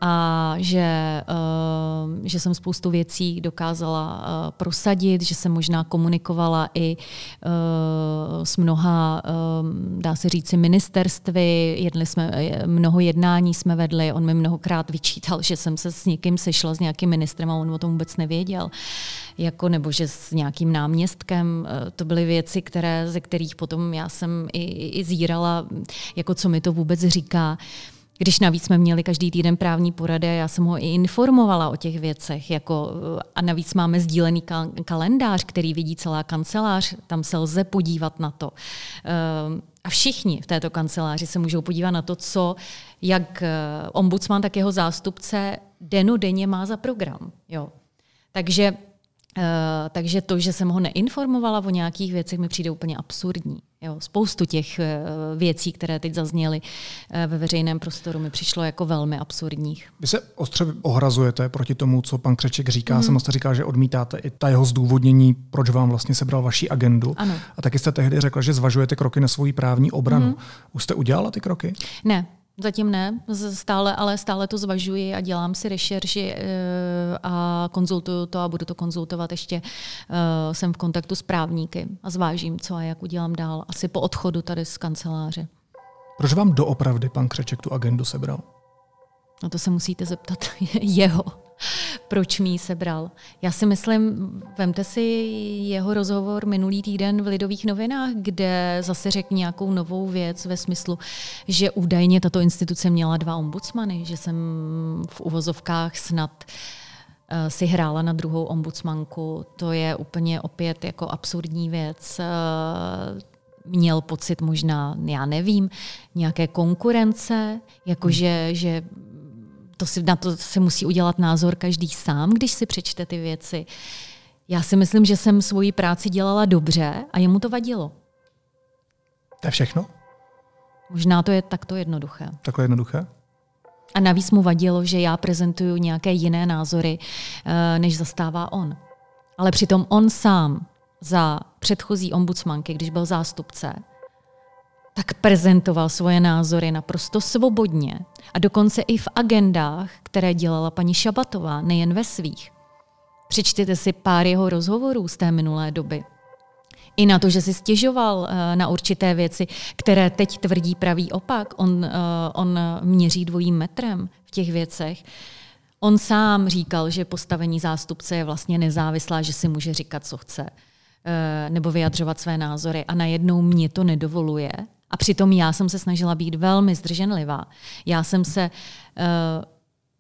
A že, uh, že jsem spoustu věcí dokázala uh, prosadit, že jsem možná komunikovala i uh, s mnoha, uh, dá se říci, ministerstvy. Jedli jsme, mnoho jednání jsme vedli. On mi mnohokrát vyčítal, že jsem se s někým sešla, s nějakým ministrem a on o tom vůbec nevěděl jako, nebo že s nějakým náměstkem. Eh, to byly věci, které, ze kterých potom já jsem i, i zírala, jako co mi to vůbec říká. Když navíc jsme měli každý týden právní porady, já jsem ho i informovala o těch věcech. Jako, eh, a navíc máme sdílený kalendář, který vidí celá kancelář, tam se lze podívat na to. Eh, a všichni v této kanceláři se můžou podívat na to, co jak ombudsman, tak jeho zástupce denu denně má za program. Jo. Takže Uh, takže to, že jsem ho neinformovala o nějakých věcech, mi přijde úplně absurdní. Jo, spoustu těch uh, věcí, které teď zazněly uh, ve veřejném prostoru, mi přišlo jako velmi absurdních. Vy se ostře ohrazujete proti tomu, co pan Křeček říká. Mm. Jsem jste říkal, že odmítáte i ta jeho zdůvodnění, proč vám vlastně sebral vaší agendu. Ano. A taky jste tehdy řekla, že zvažujete kroky na svoji právní obranu. Mm. Už jste udělala ty kroky? Ne, Zatím ne, stále, ale stále to zvažuji a dělám si rešerži eh, a konzultuju to a budu to konzultovat ještě. Eh, jsem v kontaktu s právníky a zvážím, co a jak udělám dál. Asi po odchodu tady z kanceláře. Proč vám doopravdy pan Křeček tu agendu sebral? No to se musíte zeptat jeho proč mi ji sebral. Já si myslím, vemte si jeho rozhovor minulý týden v Lidových novinách, kde zase řekl nějakou novou věc ve smyslu, že údajně tato instituce měla dva ombudsmany, že jsem v uvozovkách snad eh, si hrála na druhou ombudsmanku. To je úplně opět jako absurdní věc. Eh, měl pocit možná, já nevím, nějaké konkurence, jakože hmm. že to si, na to se musí udělat názor každý sám, když si přečte ty věci. Já si myslím, že jsem svoji práci dělala dobře a jemu to vadilo. To je všechno? Možná to je takto jednoduché. Takhle jednoduché? A navíc mu vadilo, že já prezentuju nějaké jiné názory, eh, než zastává on. Ale přitom on sám za předchozí ombudsmanky, když byl zástupce, tak prezentoval svoje názory naprosto svobodně. A dokonce i v agendách, které dělala paní Šabatová, nejen ve svých. Přečtěte si pár jeho rozhovorů z té minulé doby. I na to, že si stěžoval na určité věci, které teď tvrdí pravý opak. On, on měří dvojím metrem v těch věcech. On sám říkal, že postavení zástupce je vlastně nezávislá, že si může říkat, co chce nebo vyjadřovat své názory a najednou mě to nedovoluje a přitom já jsem se snažila být velmi zdrženlivá. Já jsem se uh,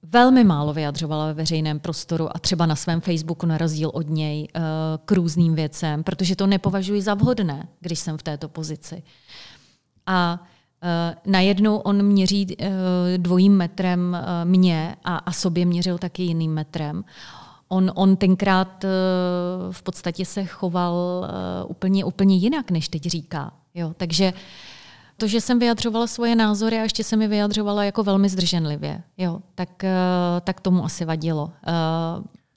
velmi málo vyjadřovala ve veřejném prostoru a třeba na svém Facebooku na rozdíl od něj uh, k různým věcem, protože to nepovažuji za vhodné, když jsem v této pozici. A uh, najednou on měří uh, dvojím metrem uh, mě a, a sobě měřil taky jiným metrem. On, on tenkrát uh, v podstatě se choval uh, úplně, úplně jinak, než teď říká. Jo? Takže uh, to, že jsem vyjadřovala svoje názory a ještě jsem je vyjadřovala jako velmi zdrženlivě, jo, tak, eh, tak tomu asi vadilo. Eh,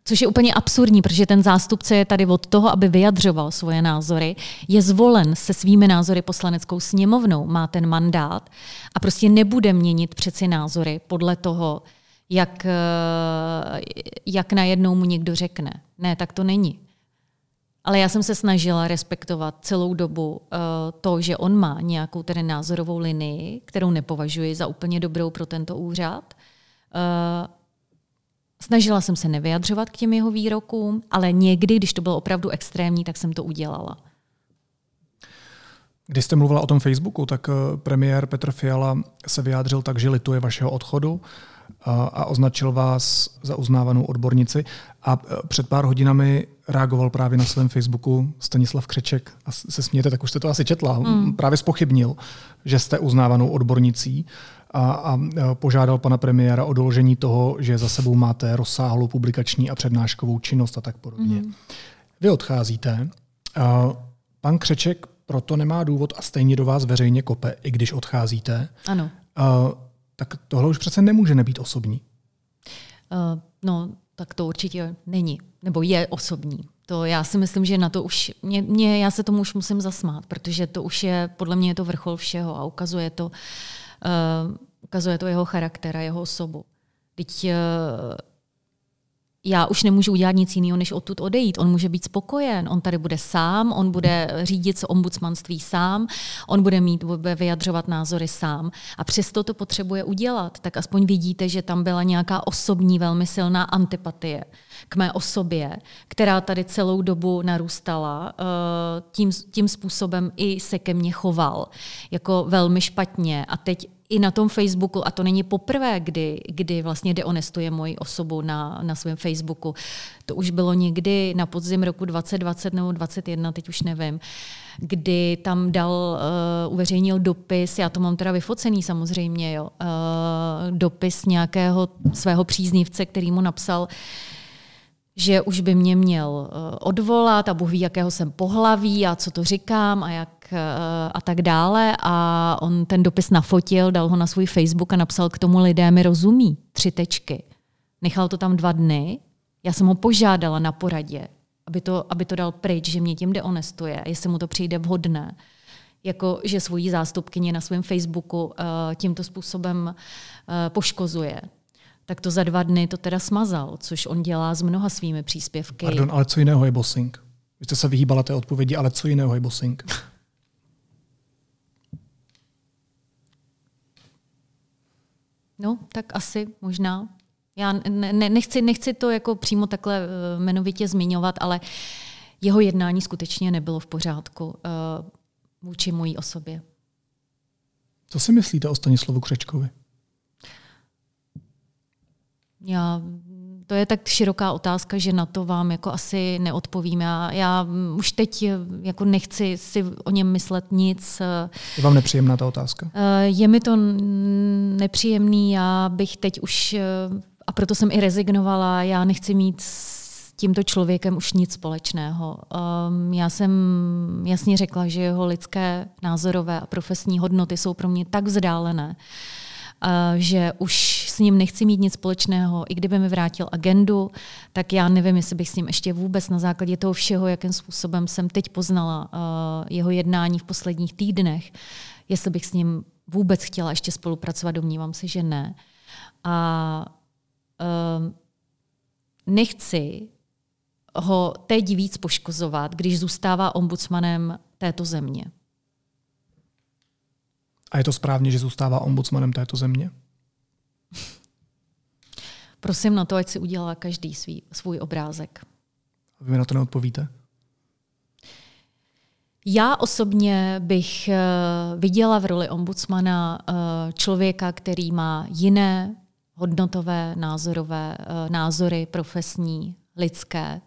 což je úplně absurdní, protože ten zástupce je tady od toho, aby vyjadřoval svoje názory, je zvolen se svými názory poslaneckou sněmovnou, má ten mandát a prostě nebude měnit přeci názory podle toho, jak, eh, jak najednou mu někdo řekne. Ne, tak to není. Ale já jsem se snažila respektovat celou dobu uh, to, že on má nějakou tedy názorovou linii, kterou nepovažuji za úplně dobrou pro tento úřad. Uh, snažila jsem se nevyjadřovat k těm jeho výrokům, ale někdy, když to bylo opravdu extrémní, tak jsem to udělala. Když jste mluvila o tom Facebooku, tak eh, premiér Petr Fiala se vyjádřil tak, že lituje vašeho odchodu a označil vás za uznávanou odbornici. A před pár hodinami reagoval právě na svém Facebooku Stanislav Křeček. A se smějete, tak už jste to asi četla. Mm. Právě spochybnil, že jste uznávanou odbornicí a, a požádal pana premiéra o doložení toho, že za sebou máte rozsáhlou publikační a přednáškovou činnost a tak podobně. Mm. Vy odcházíte. A pan Křeček proto nemá důvod a stejně do vás veřejně kope, i když odcházíte. Ano. A, tak tohle už přece nemůže nebýt osobní. Uh, no, tak to určitě není, nebo je osobní. To já si myslím, že na to už, mě, mě, já se tomu už musím zasmát, protože to už je, podle mě je to vrchol všeho a ukazuje to, uh, ukazuje to jeho charakter a jeho osobu. Teď uh, já už nemůžu udělat nic jiného, než odtud odejít. On může být spokojen, on tady bude sám, on bude řídit se ombudsmanství sám, on bude mít, bude vyjadřovat názory sám. A přesto to potřebuje udělat. Tak aspoň vidíte, že tam byla nějaká osobní, velmi silná antipatie k mé osobě, která tady celou dobu narůstala. Eh, tím, tím způsobem i se ke mně choval jako velmi špatně. A teď i na tom Facebooku, a to není poprvé, kdy, kdy vlastně deonestuje moji osobu na, na svém Facebooku. To už bylo někdy na podzim roku 2020 nebo 2021, teď už nevím, kdy tam dal, uh, uveřejnil dopis, já to mám teda vyfocený samozřejmě, jo, uh, dopis nějakého svého příznivce, který mu napsal, že už by mě měl eh, odvolat a Bůh ví, jakého jsem pohlaví a co to říkám a jak Eh, a tak dále. A on ten dopis nafotil, dal ho na svůj Facebook a napsal k tomu lidé mi rozumí. Tři tečky. Nechal to tam dva dny. Já jsem ho požádala na poradě, aby to, aby to dal pryč, že mě tím deonestuje, jestli mu to přijde vhodné. Jako, že svoji zástupkyně na svém Facebooku uh, tímto způsobem uh, poškozuje tak to za dva dny to teda smazal, což on dělá s mnoha svými příspěvky. Pardon, ale co jiného je bossing? Vy jste se vyhýbala té odpovědi, ale co jiného je bossing? No, tak asi možná. Já ne, nechci, nechci to jako přímo takhle eh, jmenovitě zmiňovat, ale jeho jednání skutečně nebylo v pořádku uh, vůči mojí osobě. Co si myslíte o Stanislavu Křečkovi? Já to je tak široká otázka, že na to vám jako asi neodpovím. Já, já už teď jako nechci si o něm myslet nic. Je vám nepříjemná ta otázka? Eh, je mi to nepříjemný, já bych teď už, eh, a proto jsem i rezignovala, já nechci mít s tímto člověkem už nic společného. Ehm, já jsem jasně řekla, že jeho lidské, názorové a profesní hodnoty jsou pro mě tak vzdálené, že už s ním nechci mít nic společného. I kdyby mi vrátil agendu, tak já nevím, jestli bych s ním ještě vůbec na základě toho všeho, jakým způsobem jsem teď poznala jeho jednání v posledních týdnech, jestli bych s ním vůbec chtěla ještě spolupracovat, domnívám se, že ne. A uh, nechci ho teď víc poškozovat, když zůstává ombudsmanem této země. A je to správně, že zůstává ombudsmanem této země? Prosím na to, ať si udělá každý svý, svůj obrázek. A vy na to neodpovíte? Já osobně bych eh, viděla v roli ombudsmana eh, člověka, který má jiné hodnotové, názorové eh, názory, profesní, lidské,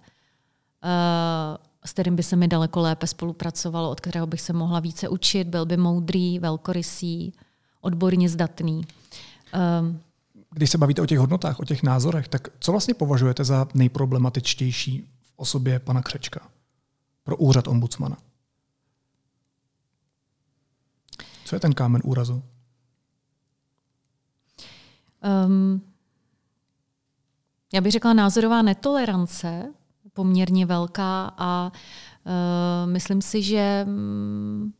s kterým by se mi daleko lépe spolupracovalo, od kterého bych se mohla více učit, byl by moudrý, velkorysý, odborně zdatný. Když se bavíte o těch hodnotách, o těch názorech, tak co vlastně považujete za nejproblematičtější v osobě pana Křečka pro úřad ombudsmana? Co je ten kámen úrazu? Um, já bych řekla názorová netolerance, poměrně velká a uh, myslím si, že um,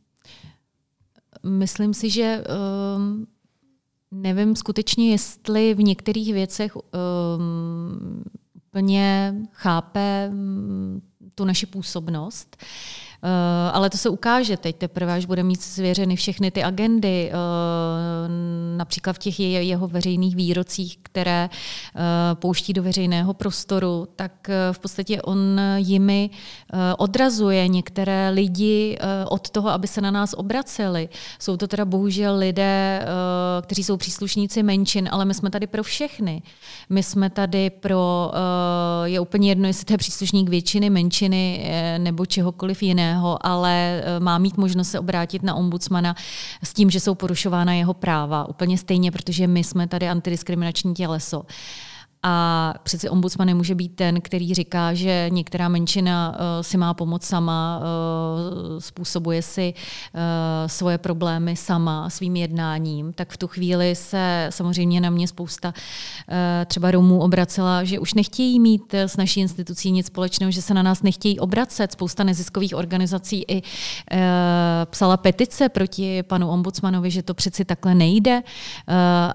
myslím si, že um, nevím skutečně, jestli v některých věcech um, plně chápe um, tu naši působnost. Uh, ale to se ukáže teď teprve, až bude mít svěřeny všechny ty agendy, eh, například v těch jeho veřejných výrocích, které eh, pouští do veřejného prostoru, tak v podstatě on jimi odrazuje některé lidi od toho, aby se na nás obraceli. Jsou to teda bohužel lidé, kteří jsou příslušníci menšin, ale my jsme tady pro všechny. My jsme tady pro, je úplně jedno, jestli to je příslušník většiny, menšiny nebo čehokoliv jiného jiného, ale eh, má mít možnost se obrátit na ombudsmana s tím, že jsou porušována jeho práva. Úplně stejně, protože my jsme tady antidiskriminační těleso. A přeci ombudsman nemůže být ten, který říká, že některá menšina uh, si má pomoct sama, uh, způsobuje si uh, svoje problémy sama svým jednáním. Tak v tu chvíli se samozřejmě na mě spousta třeba Romů obracela, že už nechtějí mít s naší institucí nic společného, že se na nás nechtějí obracet. Spousta neziskových organizací i psala petice proti panu ombudsmanovi, že to přeci takhle nejde,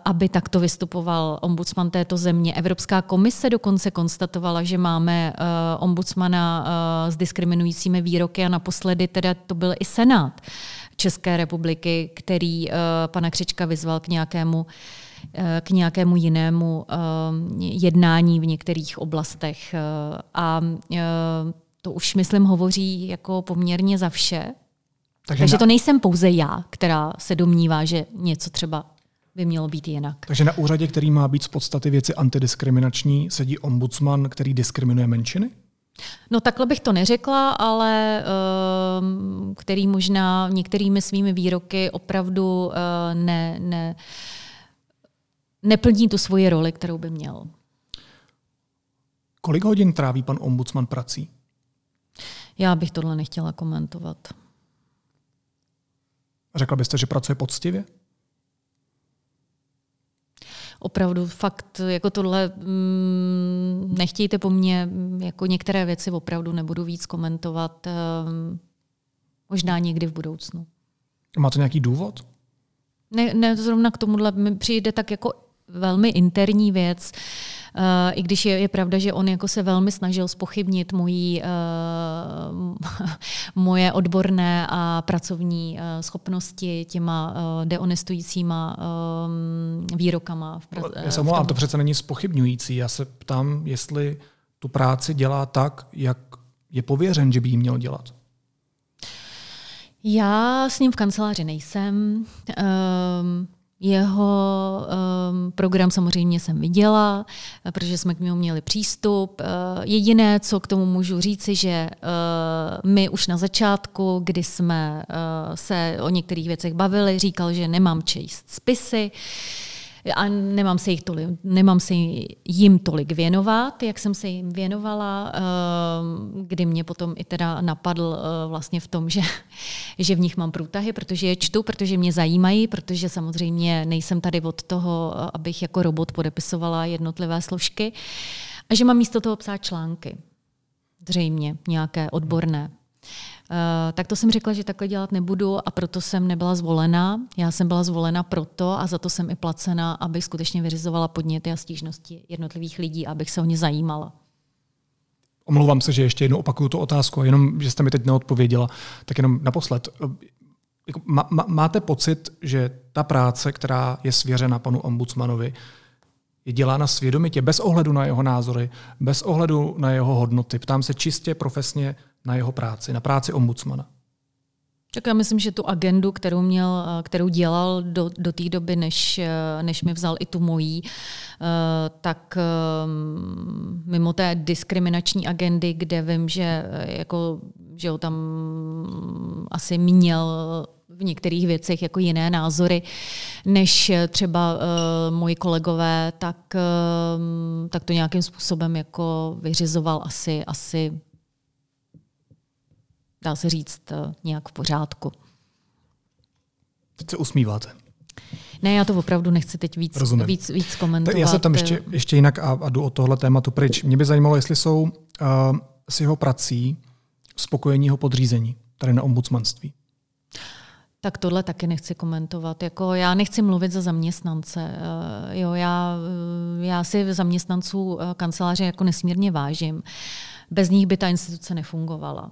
aby takto vystupoval ombudsman této země. Evropské Evropská komise dokonce konstatovala, že máme uh, ombudsmana uh, s diskriminujícími výroky a naposledy teda to byl i Senát České republiky, který uh, pana Křečka vyzval k nějakému k nějakému jinému jednání v některých oblastech. A to už, myslím, hovoří jako poměrně za vše. Takže, Takže to nejsem pouze já, která se domnívá, že něco třeba by mělo být jinak. Takže na úřadě, který má být z podstaty věci antidiskriminační, sedí ombudsman, který diskriminuje menšiny? No takhle bych to neřekla, ale uh, který možná některými svými výroky opravdu uh, ne, ne, neplní tu svoji roli, kterou by měl. Kolik hodin tráví pan ombudsman prací? Já bych tohle nechtěla komentovat. Řekla byste, že pracuje poctivě? Opravdu fakt jako tohle mm, nechtějte po mně, jako některé věci opravdu nebudu víc komentovat, um, možná někdy v budoucnu. Má to nějaký důvod? Ne, ne zrovna k tomuhle mi přijde tak jako velmi interní věc. Uh, I když je, je pravda, že on jako se velmi snažil spochybnit mojí, uh, moje odborné a pracovní uh, schopnosti těma uh, deonestujícíma um, výrokama. V pra- Já se omlouvám, to přece není spochybňující. Já se ptám, jestli tu práci dělá tak, jak je pověřen, že by ji měl dělat. Já s ním v kanceláři nejsem. Um, jeho um, program samozřejmě jsem viděla, protože jsme k němu měli přístup. Uh, jediné, co k tomu můžu říci, že uh, my už na začátku, kdy jsme uh, se o některých věcech bavili, říkal, že nemám číst spisy. Uh, a nemám se, jich tolik, nemám se jim tolik věnovat, jak jsem se jim věnovala, ehm, kdy mě potom i teda napadl eh, vlastně v tom, že, že v nich mám průtahy, protože je čtu, protože mě zajímají, protože samozřejmě nejsem tady od toho, eh, abych jako robot podepisovala jednotlivé složky a že mám místo toho psát články. Zřejmě nějaké odborné. Eh, tak to jsem řekla, že takhle dělat nebudu a proto jsem nebyla zvolena. Já jsem byla zvolena proto a za to jsem i placena, abych skutečně vyřizovala podněty a stížnosti jednotlivých lidí, abych se o ně zajímala. omlouvám se, že ještě jednou opakuju tu otázku, jenom, že jste mi teď neodpověděla, tak jenom naposled. Jako, má, máte pocit, že ta práce, která je svěřena panu ombudsmanovi, je dělána svědomitě, bez ohledu na jeho názory, bez ohledu na jeho hodnoty. Ptám se čistě profesně na jeho práci, na práci ombudsmana. Tak já myslím, že tu agendu, kterou, měl, kterou dělal do, do té doby, než, než mi vzal i tu mojí, tak ehm, mimo té diskriminační agendy, kde vím, že, jako, že ho tam asi měl v některých věcech jako jiné názory než třeba uh, moji kolegové, tak, uh, tak to nějakým způsobem jako vyřizoval asi, asi dá se říct, uh, nějak v pořádku. Teď se usmíváte. Ne, já to opravdu nechci teď víc, víc, víc komentovat. Já se tam ještě, ještě jinak a, a jdu od tohle tématu pryč. Mě by zajímalo, jestli jsou uh, s jeho prací spokojení jeho podřízení tady na ombudsmanství. Tak tohle taky nechci komentovat. Jako já nechci mluvit za zaměstnance. Eh, jo, já, eh, já si zaměstnanců eh, kanceláře jako nesmírně vážím. Bez nich by ta instituce nefungovala.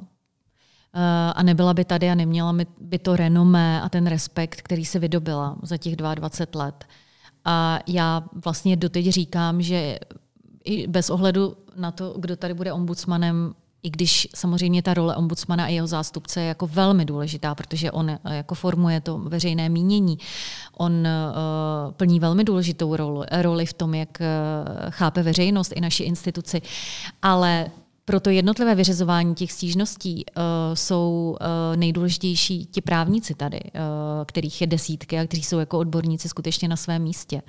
A nebyla by tady a neměla by to renomé a ten respekt, který se vydobila za těch 22 let. A já vlastně doteď říkám, že i bez ohledu na to, kdo tady bude ombudsmanem, i když samozřejmě ta role ombudsmana a jeho zástupce je jako velmi důležitá, protože on eh, jako formuje to veřejné mínění. On uh, plní velmi důležitou roli, roli v tom, jak uh, chápe veřejnost i naši instituci. Ale pro to jednotlivé vyřizování těch stížností uh, jsou uh, nejdůležitější ti právníci tady, uh, kterých je desítky a kteří jsou jako odborníci skutečně na svém místě.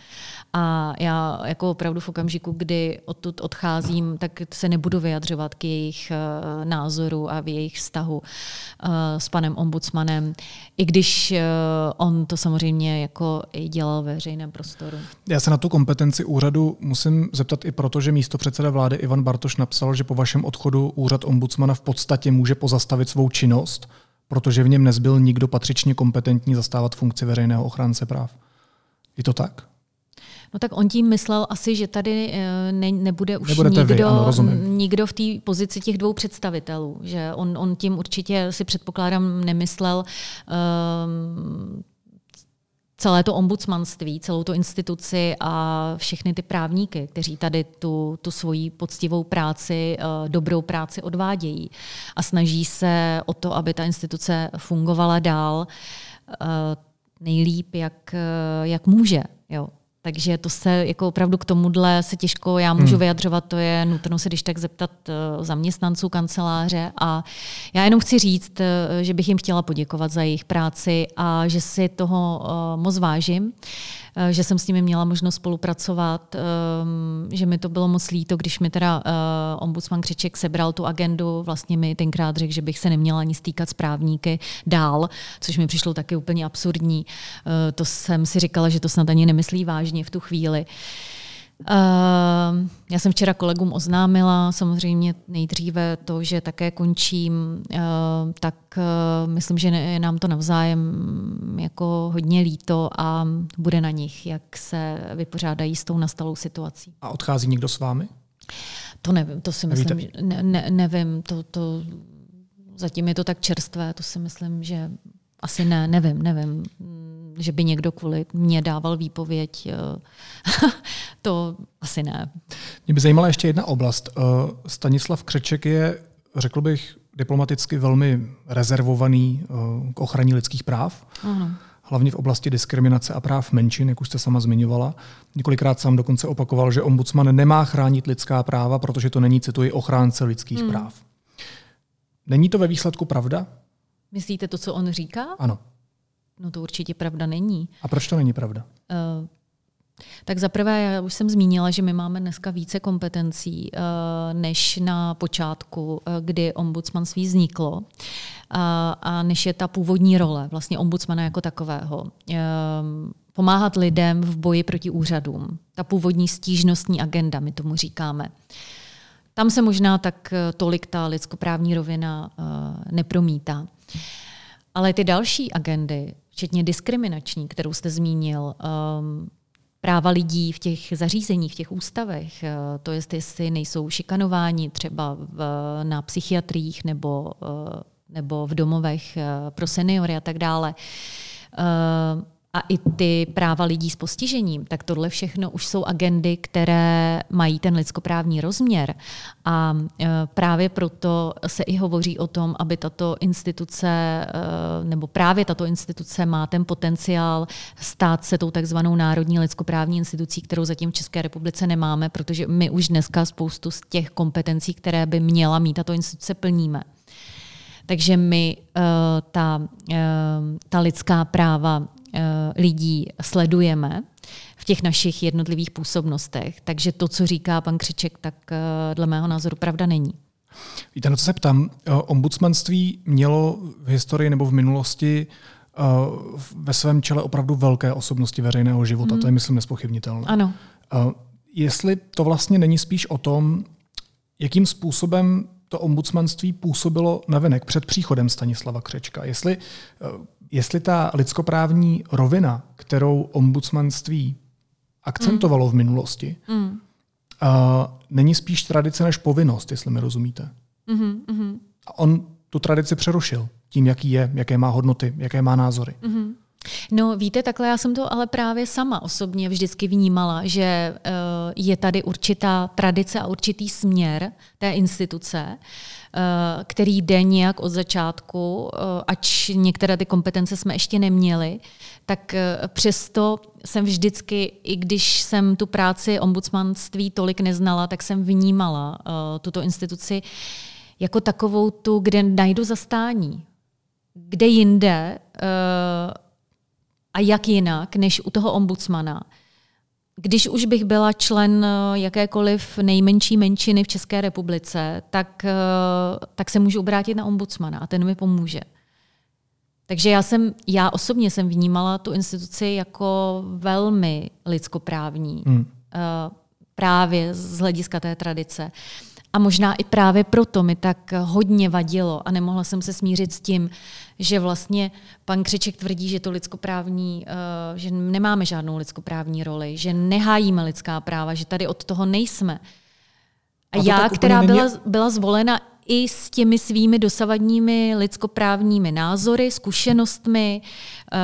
A já jako opravdu v okamžiku, kdy odtud odcházím, tak se nebudu vyjadřovat k jejich uh, názoru a v jejich vztahu uh, s panem ombudsmanem, i když uh, on to samozřejmě jako i dělal ve veřejném prostoru. Já se na tu kompetenci úřadu musím zeptat i proto, že místo předseda vlády Ivan Bartoš napsal, že po vašem odchodu úřad ombudsmana v podstatě může pozastavit svou činnost, protože v něm nezbyl nikdo patřičně kompetentní zastávat funkci veřejného ochránce práv. Je to tak? No tak on tím myslel asi, že tady eh, ne, nebude už nikdo, vy, ano, nikdo v té pozici těch dvou představitelů. Že on, on tím určitě si předpokládám nemyslel um, celé to ombudsmanství, celou tu instituci a všechny ty právníky, kteří tady tu, tu svoji poctivou práci, eh, dobrou práci odvádějí a snaží se o to, aby ta instituce fungovala dál eh, nejlíp, jak, eh, jak může. Jo. Takže to se jako opravdu k tomuhle se těžko já můžu hmm. vyjadřovat, to je nutno se když tak zeptat uh, zaměstnanců kanceláře a já jenom chci říct, uh, že bych jim chtěla poděkovat za jejich práci a že si toho uh, moc vážím. Eh, že jsem s nimi měla možnost spolupracovat, ehm, že mi to bylo moc líto, když mi teda eh, ombudsman Křeček sebral tu agendu, vlastně mi tenkrát řekl, že bych se neměla ani stýkat s právníky dál, což mi přišlo taky úplně absurdní. Eh, to jsem si říkala, že to snad ani nemyslí vážně v tu chvíli. Uh, já jsem včera kolegům oznámila samozřejmě nejdříve to, že také končím, uh, tak uh, myslím, že je nám to navzájem jako hodně líto a bude na nich, jak se vypořádají s tou nastalou situací. A odchází někdo s vámi? To nevím, to si myslím, že ne, ne, nevím, to, to zatím je to tak čerstvé, to si myslím, že asi ne, nevím, nevím že by někdo kvůli mě dával výpověď, eh, to asi ne. Mě by zajímala ještě jedna oblast. Eh, Stanislav Křeček je, řekl bych, diplomaticky velmi rezervovaný eh, k ochraně lidských práv. Ano. Hlavně v oblasti diskriminace a práv menšin, jak už jste sama zmiňovala. Několikrát sám dokonce opakoval, že ombudsman nemá chránit lidská práva, protože to není, cituji, ochránce lidských hmm. práv. Není to ve výsledku pravda? Myslíte to, co on říká? Ano. No to určitě pravda není. A proč to není pravda? Uh, tak zaprvé, já už jsem zmínila, že my máme dneska více kompetencí uh, než na počátku, uh, kdy ombudsmanství vzniklo. A než je ta původní role vlastně ombudsmana jako takového. Pomáhat lidem v boji proti úřadům. Ta původní stížnostní agenda, my tomu říkáme. Tam se možná tak tolik ta lidskoprávní rovina nepromítá. Ale ty další agendy, včetně diskriminační, kterou jste zmínil, um, práva lidí v těch zařízeních, v těch ústavech, eh, to jest, jestli nejsou šikanováni třeba v, na psychiatriích nebo, eh, nebo v domovech pro seniory a tak dále a i ty práva lidí s postižením, tak tohle všechno už jsou agendy, které mají ten lidskoprávní rozměr. A e, právě proto se i hovoří o tom, aby tato instituce, e, nebo právě tato instituce má ten potenciál stát se tou takzvanou národní lidskoprávní institucí, kterou zatím v České republice nemáme, protože my už dneska spoustu z těch kompetencí, které by měla mít tato instituce, plníme. Takže my uh, ta, ta lidská práva lidí sledujeme v těch našich jednotlivých působnostech. Takže to, co říká pan Křiček, tak eh, dle mého názoru pravda není. Víte, na co se ptám? Eh, ombudsmanství mělo v historii nebo v minulosti ve svém čele opravdu velké osobnosti veřejného života. Hmm. To je, myslím, nespochybnitelné. Ano. Jestli to vlastně není spíš o tom, jakým způsobem to ombudsmanství působilo navenek před příchodem Stanislava Křečka. Jestli jestli ta lidskoprávní rovina, kterou ombudsmanství akcentovalo mm. v minulosti, mm. uh, není spíš tradice než povinnost, jestli mi rozumíte. Mm-hmm. A on tu tradici přerušil tím, jaký je, jaké má hodnoty, jaké má názory. Mm-hmm. No víte, takhle já jsem to ale právě sama osobně vždycky vnímala, že uh, je tady určitá tradice a určitý směr té instituce, který jde nějak od začátku, uh, ač některé ty kompetence jsme ještě neměli, tak přesto jsem vždycky, i když jsem tu práci ombudsmanství tolik neznala, tak jsem vnímala tuto instituci jako takovou tu, kde najdu zastání. Kde jinde a jak jinak, než u toho ombudsmana. Když už bych byla člen eh, jakékoliv nejmenší menšiny v České republice, tak, eh, tak se můžu obrátit na ombudsmana a ten mi pomůže. Takže já, jsem, já osobně jsem vnímala tu instituci jako velmi lidskoprávní. Hmm. Eh, právě z hlediska té tradice. A možná i právě proto mi tak hodně vadilo a nemohla jsem se smířit s tím, že vlastně pan Křeček tvrdí, že to lidskoprávní, eh, že nemáme žádnou lidskoprávní roli, že nehájíme lidská práva, že tady od toho nejsme. A, a já, která není... byla, byla zvolena i s těmi svými dosavadními lidskoprávními názory, zkušenostmi eh,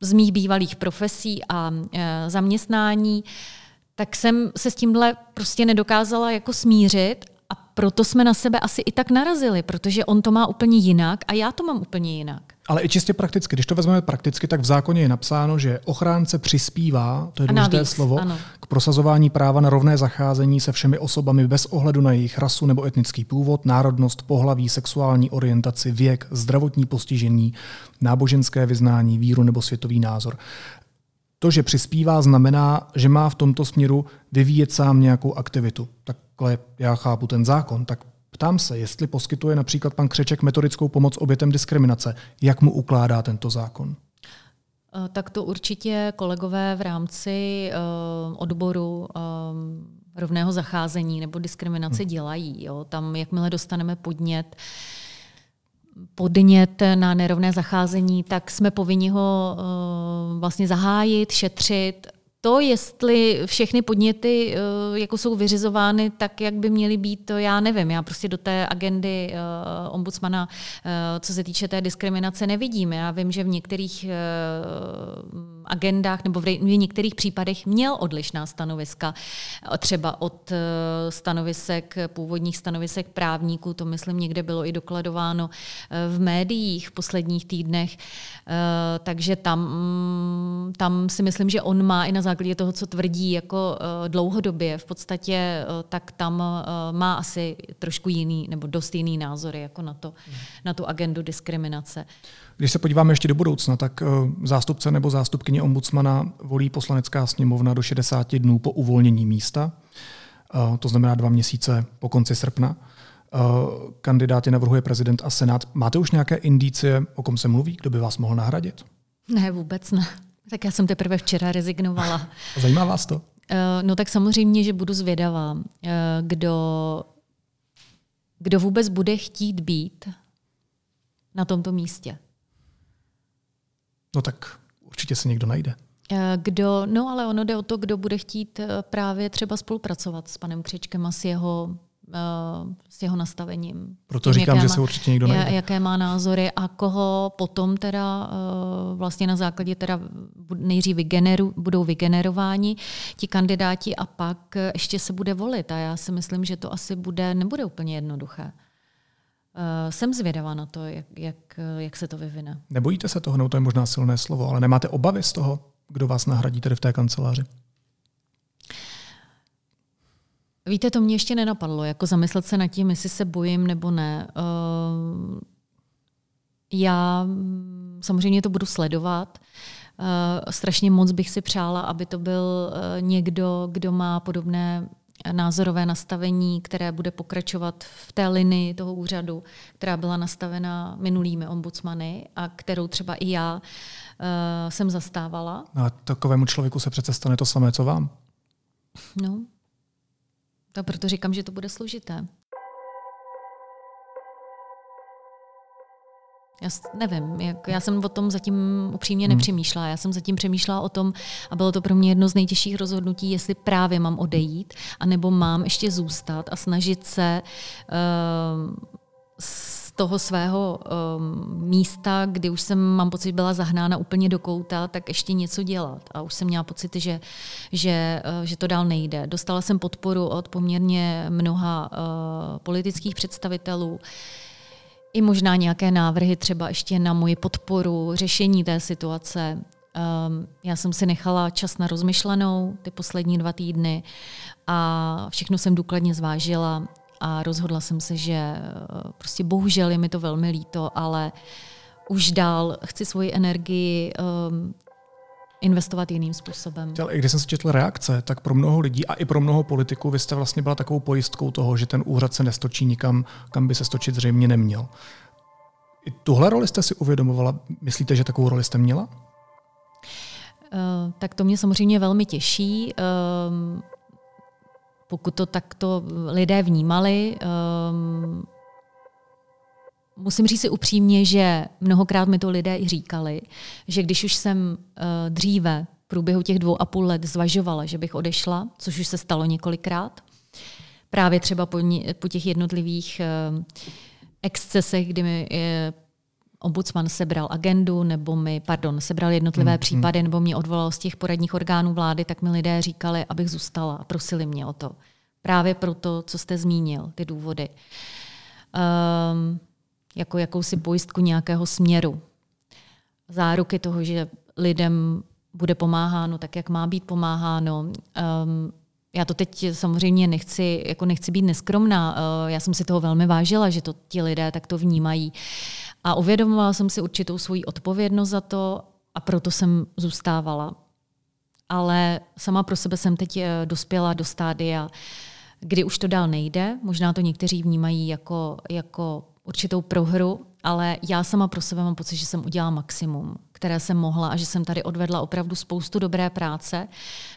z mých bývalých profesí a eh, zaměstnání, tak jsem se s tímhle prostě nedokázala jako smířit a proto jsme na sebe asi i tak narazili, protože on to má úplně jinak a já to mám úplně jinak. Ale i čistě prakticky. Když to vezmeme prakticky, tak v zákoně je napsáno, že ochránce přispívá, to je důležité navíc, slovo, ano. k prosazování práva na rovné zacházení se všemi osobami bez ohledu na jejich rasu nebo etnický původ, národnost, pohlaví, sexuální orientaci, věk, zdravotní postižení, náboženské vyznání, víru nebo světový názor. To, že přispívá, znamená, že má v tomto směru vyvíjet sám nějakou aktivitu. Takhle já chápu ten zákon. Tak ptám se, jestli poskytuje například pan Křeček metodickou pomoc obětem diskriminace. Jak mu ukládá tento zákon? Eh, tak to určitě kolegové v rámci uh, odboru um, rovného zacházení nebo diskriminace hmm. dělají. Jo. Tam, jakmile dostaneme podnět, uh, podnět na nerovné zacházení, tak jsme povinni ho uh, vlastně zahájit, šetřit to, jestli všechny podněty eh, jako jsou vyřizovány tak, jak by měly být, to já nevím. Já prostě do té agendy eh, ombudsmana, eh, co se týče té diskriminace, nevidím. Já vím, že v některých agendách nebo v některých případech měl odlišná stanoviska, třeba od stanovisek, původních stanovisek právníků, to myslím někde bylo i dokladováno v médiích v posledních týdnech, takže tam, mm, tam si myslím, že on má i na základě toho, co tvrdí jako uh, dlouhodobě, v podstatě uh, tak tam uh, má asi trošku jiný nebo dost jiný názory jako na, to, mm. na tu agendu diskriminace. Když se podíváme ještě do budoucna, tak zástupce nebo zástupkyně ombudsmana volí poslanecká sněmovna do 60 dnů po uvolnění místa, to znamená dva měsíce po konci srpna. Kandidáty navrhuje prezident a senát. Máte už nějaké indicie, o kom se mluví, kdo by vás mohl nahradit? Ne, vůbec ne. Tak já jsem teprve včera rezignovala. Zajímá vás to? Uh, no tak samozřejmě, že budu zvědavá, uh, kdo, kdo vůbec bude chtít být na tomto místě. No tak určitě se někdo najde. Kdo, no ale ono jde o to, kdo bude chtít právě třeba spolupracovat s panem Křečkem a s jeho s jeho nastavením. Proto tím, říkám, že se určitě někdo najde. Jaké má názory a koho potom teda vlastně na základě teda nejdřív vygeneru, budou vygenerováni ti kandidáti a pak ještě se bude volit. A já si myslím, že to asi bude, nebude úplně jednoduché. Jsem zvědavá na to, jak, jak, jak se to vyvine. Nebojíte se toho, no to je možná silné slovo, ale nemáte obavy z toho, kdo vás nahradí tady v té kanceláři? Víte, to mě ještě nenapadlo, jako zamyslet se nad tím, jestli se bojím nebo ne. Uh, já samozřejmě to budu sledovat. Uh, strašně moc bych si přála, aby to byl uh, někdo, kdo má podobné názorové nastavení, které bude pokračovat v té linii toho úřadu, která byla nastavena minulými ombudsmany a kterou třeba i já uh, jsem zastávala. No a takovému člověku se přece stane to samé, co vám? No, a proto říkám, že to bude složité. Já nevím, jak, já jsem o tom zatím upřímně hmm. nepřemýšlela. Já jsem zatím přemýšlela o tom, a bylo to pro mě jedno z nejtěžších rozhodnutí, jestli právě mám odejít, anebo mám ještě zůstat a snažit se uh, toho svého um, místa, kdy už jsem, mám pocit, byla zahnána úplně do kouta, tak ještě něco dělat. A už jsem měla pocit, že, že, uh, že to dál nejde. Dostala jsem podporu od poměrně mnoha uh, politických představitelů, i možná nějaké návrhy třeba ještě na moji podporu, řešení té situace. Um, já jsem si nechala čas na rozmyšlenou ty poslední dva týdny a všechno jsem důkladně zvážila a rozhodla jsem se, že eh, prostě bohužel je mi to velmi líto, ale už dál chci svoji energii um, investovat jiným způsobem. Ale když jsem si četl reakce, tak pro mnoho lidí a i pro mnoho politiků vy jste vlastně byla takovou pojistkou toho, že ten úřad se nestočí nikam, kam by se stočit zřejmě neměl. I tuhle roli jste si uvědomovala? Myslíte, že takovou roli jste měla? Uh, tak to mě samozřejmě velmi těší. Uh, pokud to takto lidé vnímali. Um, musím říct si upřímně, že mnohokrát mi to lidé i říkali, že když už jsem uh, dříve v průběhu těch dvou a půl let zvažovala, že bych odešla, což už se stalo několikrát, právě třeba po, po těch jednotlivých uh, excesech, kdy mi uh, ombudsman sebral agendu, nebo mi, pardon, sebral jednotlivé mm, případy, nebo mě odvolal z těch poradních orgánů vlády, tak mi lidé říkali, abych zůstala a prosili mě o to. Právě pro to, co jste zmínil, ty důvody. Um, jako jakousi pojistku nějakého směru. Záruky toho, že lidem bude pomáháno tak, jak má být pomáháno. Um, já to teď samozřejmě nechci, jako nechci být neskromná. Uh, já jsem si toho velmi vážila, že to ti lidé takto vnímají. A uvědomovala jsem si určitou svoji odpovědnost za to a proto jsem zůstávala. Ale sama pro sebe jsem teď eh, dospěla do stádia, kdy už to dál nejde. Možná to někteří vnímají jako, jako určitou prohru, ale já sama pro sebe mám pocit, že jsem udělala maximum, které jsem mohla a že jsem tady odvedla opravdu spoustu dobré práce,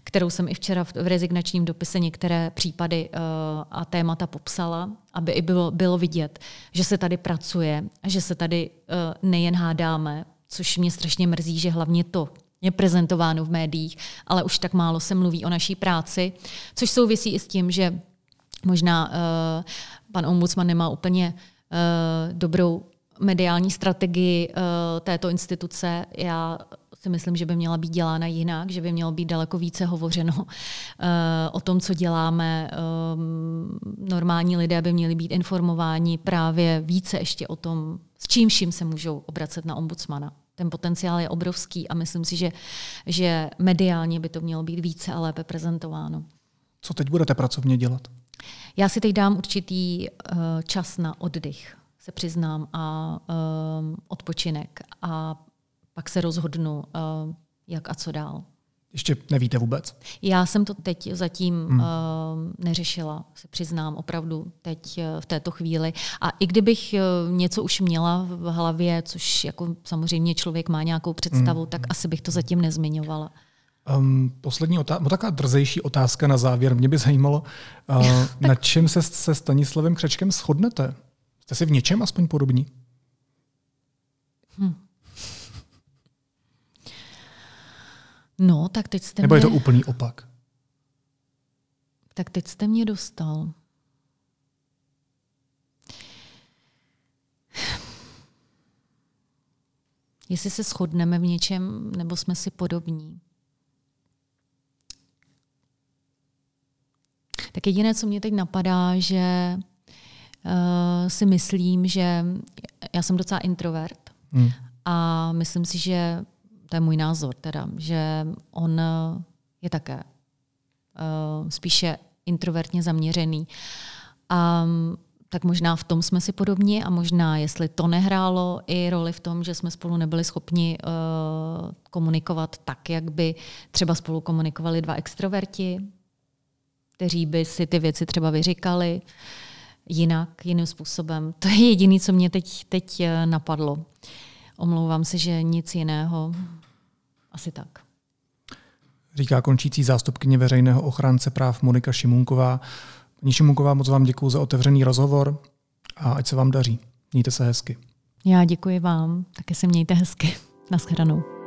kterou jsem i včera v rezignačním dopise některé případy uh, a témata popsala, aby i bylo, bylo vidět, že se tady pracuje, že se tady uh, nejen hádáme, což mě strašně mrzí, že hlavně to je prezentováno v médiích, ale už tak málo se mluví o naší práci, což souvisí i s tím, že možná uh, pan ombudsman nemá úplně uh, dobrou mediální strategii uh, této instituce. Já si myslím, že by měla být dělána jinak, že by mělo být daleko více hovořeno uh, o tom, co děláme. Um, normální lidé by měli být informováni právě více ještě o tom, s čím vším se můžou obracet na ombudsmana. Ten potenciál je obrovský a myslím si, že, že mediálně by to mělo být více a lépe prezentováno. Co teď budete pracovně dělat? Já si teď dám určitý uh, čas na oddych, se přiznám, a uh, odpočinek. A pak se rozhodnu, uh, jak a co dál. Ještě nevíte vůbec? Já jsem to teď zatím hmm. uh, neřešila, se přiznám, opravdu teď uh, v této chvíli. A i kdybych uh, něco už měla v hlavě, což jako samozřejmě člověk má nějakou představu, hmm. tak asi bych to zatím nezmiňovala. Um, poslední otázka, taková drzejší otázka na závěr. Mě by zajímalo, uh, na čem se se Stanislavem Křečkem shodnete? Jste si v něčem aspoň podobní? Hm. No, tak teď jste Nebo mě... je to úplný opak? Tak teď jste mě dostal. Jestli se shodneme v něčem, nebo jsme si podobní. Tak jediné, co mě teď napadá, že si myslím, že já jsem docela introvert hmm. a myslím si, že to je můj názor teda, že on je také uh, spíše introvertně zaměřený. A tak možná v tom jsme si podobní a možná, jestli to nehrálo i roli v tom, že jsme spolu nebyli schopni uh, komunikovat tak, jak by třeba spolu komunikovali dva extroverti, kteří by si ty věci třeba vyříkali jinak, jiným způsobem. To je jediné, co mě teď, teď eh, napadlo. Omlouvám se, že nic jiného. Asi tak. Říká končící zástupkyně veřejného ochránce práv Monika Šimunková. Paní Šimunková, moc vám děkuji za otevřený rozhovor a ať se vám daří. Mějte se hezky. Já děkuji vám, také se mějte hezky. Naschledanou.